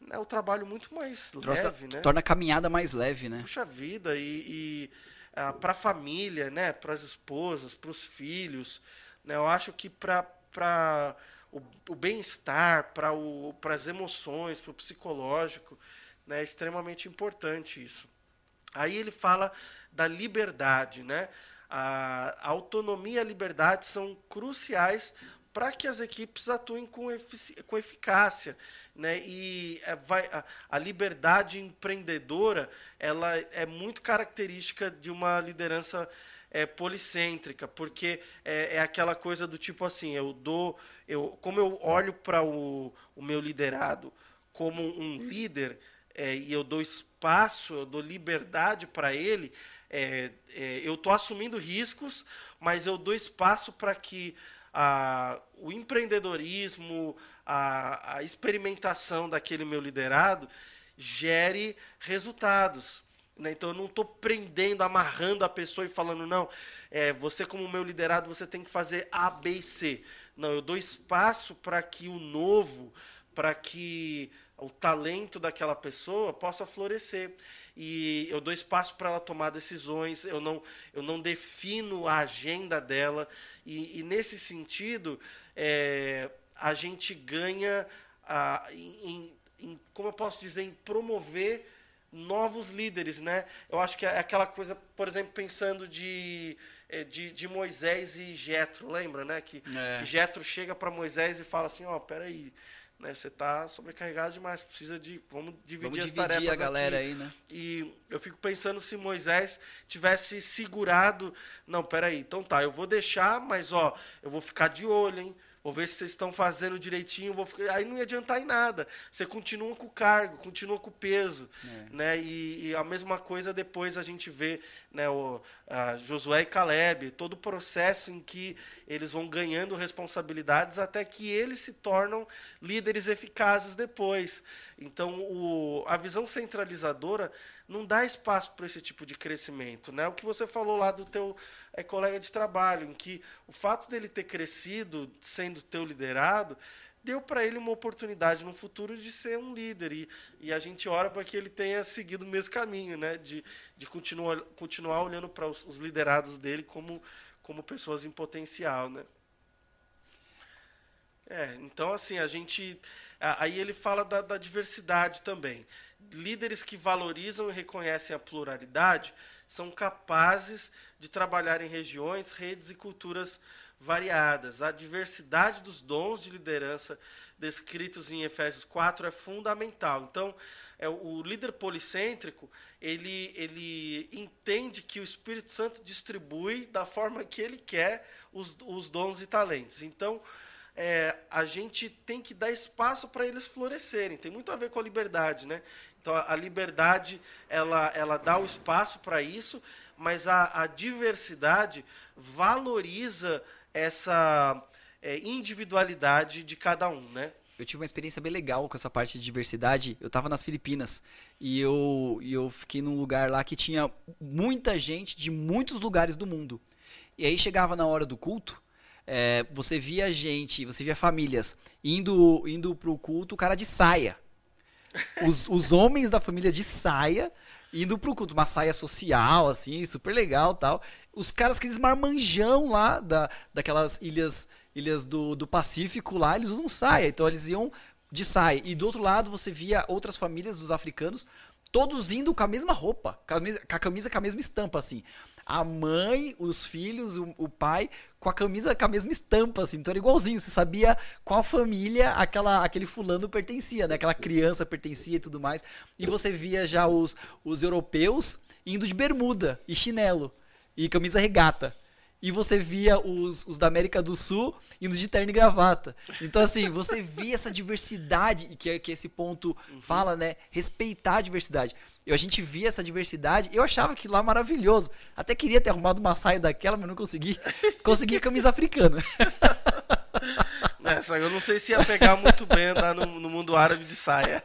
né, o trabalho muito mais Troça, leve, né? Torna a caminhada mais leve, né? Puxa vida, e, e ah, para a família, né, para as esposas, para os filhos, né, eu acho que para o, o bem-estar, para as emoções, para o psicológico, né, é extremamente importante isso. Aí ele fala da liberdade, né? A autonomia e a liberdade são cruciais para que as equipes atuem com, efici com eficácia. Né? E é, vai, a, a, liberdade empreendedora ela é muito característica de uma liderança é, policêntrica, porque é, é, aquela coisa do tipo assim, eu dou, eu, como eu olho para o, o meu liderado como um líder e eu dou espaço, eu dou liberdade para ele, eu estou assumindo riscos, mas eu dou espaço para que a, o empreendedorismo, a, a experimentação daquele meu liderado gere resultados. Né? Então eu não estou prendendo, amarrando a pessoa e falando, não, é, você como meu liderado, você tem que fazer A, B e C. Não, eu dou espaço para que o novo, para que o talento daquela pessoa possa florescer e eu dou espaço para ela tomar decisões, eu não, eu não defino a agenda dela, e, e nesse sentido, é, a gente ganha, a, em, em, como eu posso dizer, em promover novos líderes, né? Eu acho que é aquela coisa, por exemplo, pensando de, é, de, de Moisés e Jetro, lembra, né? Que, é. que Jetro chega para Moisés e fala assim, ó, oh, peraí, aí né? Você está sobrecarregado demais, precisa de. Vamos dividir vamos as dividir tarefas. a galera aqui. aí, né? E eu fico pensando se Moisés tivesse segurado. Não, peraí, então tá, eu vou deixar, mas ó, eu vou ficar de olho, hein? Vou ver se vocês estão fazendo direitinho. Vou ficar... Aí não ia adiantar em nada. Você continua com o cargo, continua com o peso. É. Né? E, e, a mesma coisa depois a gente vê né, o, Josué e Caleb, todo o processo em que eles vão ganhando responsabilidades até que eles se tornam líderes eficazes depois. Então, o, a visão centralizadora não dá espaço para esse tipo de crescimento. Né? O que você falou lá do teu é, colega de trabalho, em que o fato dele ter crescido sendo teu liderado deu para ele uma oportunidade no futuro de ser um líder. E, e a gente ora para que ele tenha seguido o mesmo caminho, né? de, de continuar, continuar olhando para os, os liderados dele como, como pessoas em potencial. Né? É, então, assim, a gente. Aí ele fala da, da diversidade também líderes que valorizam e reconhecem a pluralidade são capazes de trabalhar em regiões, redes e culturas variadas. A diversidade dos dons de liderança descritos em Efésios 4 é fundamental. Então, é, o líder policêntrico, ele, ele entende que o Espírito Santo distribui da forma que ele quer os, os dons e talentos. Então, é, a gente tem que dar espaço para eles florescerem. Tem muito a ver com a liberdade, né? Então a liberdade ela, ela dá o espaço para isso, mas a, a, diversidade valoriza essa é, individualidade de cada um, né? Eu tive uma experiência bem legal com essa parte de diversidade. Eu estava nas Filipinas e eu, eu fiquei num lugar lá que tinha muita gente de muitos lugares do mundo. E aí chegava na hora do culto, é, você via gente, você via famílias indo indo pro culto, o cara de saia os, os homens da família de saia indo pro culto, uma saia social, assim, super legal tal. Os caras, aqueles marmanjão lá da, daquelas ilhas ilhas do, do Pacífico lá, eles usam saia, então eles iam de saia. E do outro lado você via outras famílias dos africanos todos indo com a mesma roupa, com a, com a camisa com a mesma estampa, assim a mãe, os filhos, o, o, pai, com a camisa com a mesma estampa, assim. Então era igualzinho. Você sabia qual família aquela, aquele fulano pertencia, né? Aquela criança pertencia e tudo mais. E você via já os, os europeus indo de bermuda e chinelo e camisa regata e você via os, os da América do Sul indo de terno e gravata. Então, assim, você via essa diversidade, e que, que esse ponto uhum. fala, né? Respeitar a diversidade. Eu, a gente via essa diversidade, eu achava aquilo lá maravilhoso. Até queria ter arrumado uma saia daquela, mas não consegui. Consegui a camisa africana. Essa eu não sei se ia pegar muito bem andar no, no mundo árabe de saia.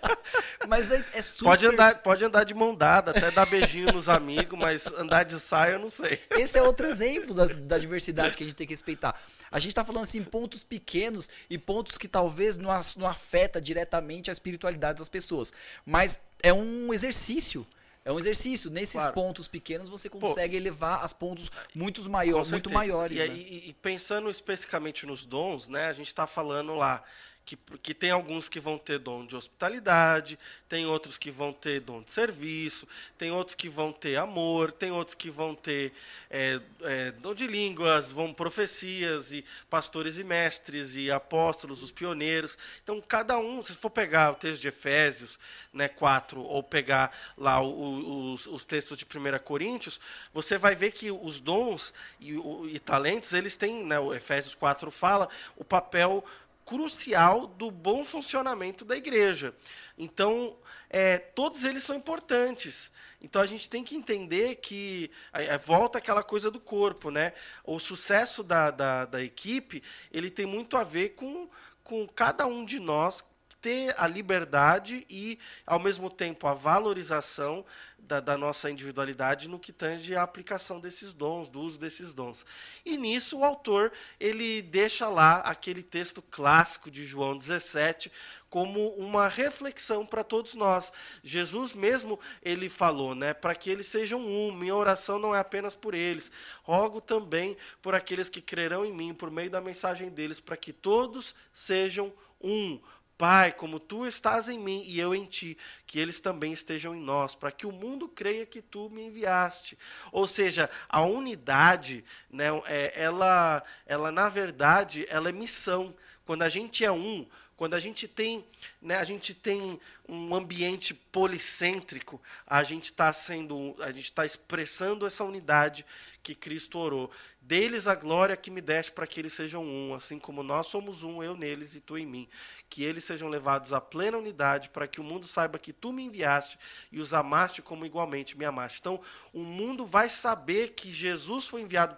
Mas é, é super... Pode andar, pode andar de mão dada, até dar beijinho nos amigos, mas andar de saia eu não sei. Esse é outro exemplo da, da diversidade que a gente tem que respeitar. A gente está falando assim, pontos pequenos e pontos que talvez não, não afeta diretamente a espiritualidade das pessoas. Mas é um exercício. É um exercício. Nesses claro. pontos pequenos você consegue Pô, elevar as pontos muito, maior, muito maiores. E, né? e, e, pensando especificamente nos dons, né? A gente está falando lá que, que tem alguns que vão ter dom de hospitalidade, tem outros que vão ter dom de serviço, tem outros que vão ter amor, tem outros que vão ter é, é, dom de línguas, vão profecias, e pastores e mestres, e apóstolos, os pioneiros. Então, cada um, se for pegar o texto de Efésios né, 4, ou pegar lá o, os, os, textos de 1 Coríntios, você vai ver que os dons e, o, e talentos, eles têm, né, o Efésios 4 fala, o papel crucial do bom funcionamento da igreja. Então, é, todos eles são importantes. Então a gente tem que entender que é, volta aquela coisa do corpo, né? O sucesso da, da, da equipe ele tem muito a ver com, com cada um de nós ter a liberdade e, ao mesmo tempo, a valorização da, da, nossa individualidade no que tange a aplicação desses dons, do uso desses dons. E nisso o autor ele deixa lá aquele texto clássico de João 17 como uma reflexão para todos nós. Jesus mesmo ele falou, né, para que eles sejam um. Minha oração não é apenas por eles, rogo também por aqueles que crerão em mim por meio da mensagem deles, para que todos sejam um Pai, como tu estás em mim e eu em ti, que eles também estejam em nós, para que o mundo creia que tu me enviaste. Ou seja, a unidade, né, é, ela, ela na verdade, ela é missão. Quando a gente é um, quando a gente tem, né, a gente tem um ambiente policêntrico, a gente está sendo, a gente está expressando essa unidade que Cristo orou. Deles a glória que me deste para que eles sejam um, assim como nós somos um, eu neles e tu em mim. Que eles sejam levados à plena unidade, para que o mundo saiba que tu me enviaste e os amaste como igualmente me amaste. Então, o mundo vai saber que Jesus foi enviado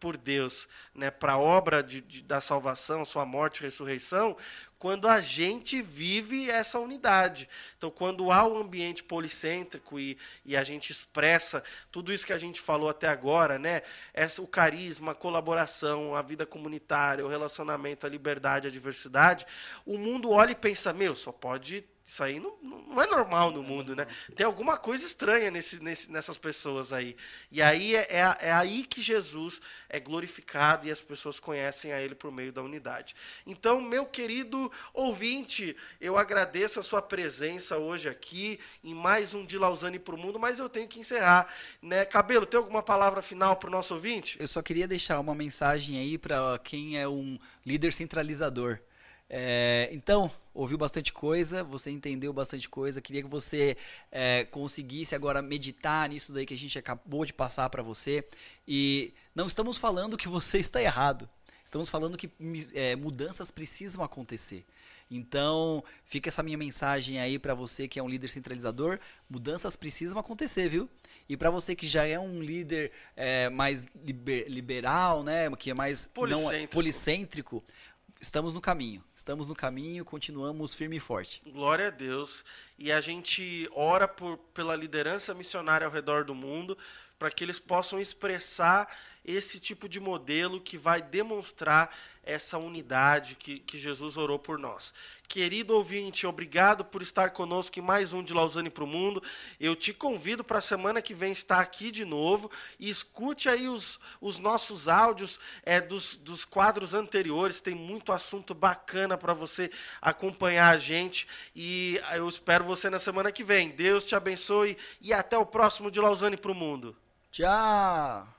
por Deus né, para a obra de, de, da salvação, sua morte e ressurreição, quando a gente vive essa unidade. Então, quando há um ambiente policêntrico e, e a gente expressa tudo isso que a gente falou até agora, né? Essa, o carisma, a colaboração, a vida comunitária, o relacionamento, a liberdade, a diversidade, o mundo olha e pensa, meu, só pode isso aí não, não é normal no mundo, né? Tem alguma coisa estranha nesse, nesse, nessas pessoas aí. E aí é, é, é, aí que Jesus é glorificado e as pessoas conhecem a Ele por meio da unidade. Então, meu querido ouvinte, eu agradeço a sua presença hoje aqui em mais um de Lausanne para o Mundo, mas eu tenho que encerrar. Né? Cabelo, tem alguma palavra final para o nosso ouvinte? Eu só queria deixar uma mensagem aí para quem é um líder centralizador. É, então, ouviu bastante coisa, você entendeu bastante coisa. Queria que você é, conseguisse agora meditar nisso daí que a gente acabou de passar para você. E não estamos falando que você está errado. Estamos falando que é, mudanças precisam acontecer. Então, fica essa minha mensagem aí para você que é um líder centralizador. Mudanças precisam acontecer, viu? E para você que já é um líder é, mais liber, liberal, né, que é mais policêntrico. Não, policêntrico, estamos no caminho. Estamos no caminho, continuamos firme e forte. Glória a Deus. E a gente ora por, pela liderança missionária ao redor do mundo, para que eles possam expressar esse tipo de modelo que vai demonstrar essa unidade que, que Jesus orou por nós. Querido ouvinte, obrigado por estar conosco em mais um de Lausanne para o Mundo. Eu te convido para a semana que vem estar aqui de novo e escute aí os, os nossos áudios é, dos, dos quadros anteriores. Tem muito assunto bacana para você acompanhar a gente e eu espero você na semana que vem. Deus te abençoe e até o próximo de Lausanne para o Mundo. Tchau!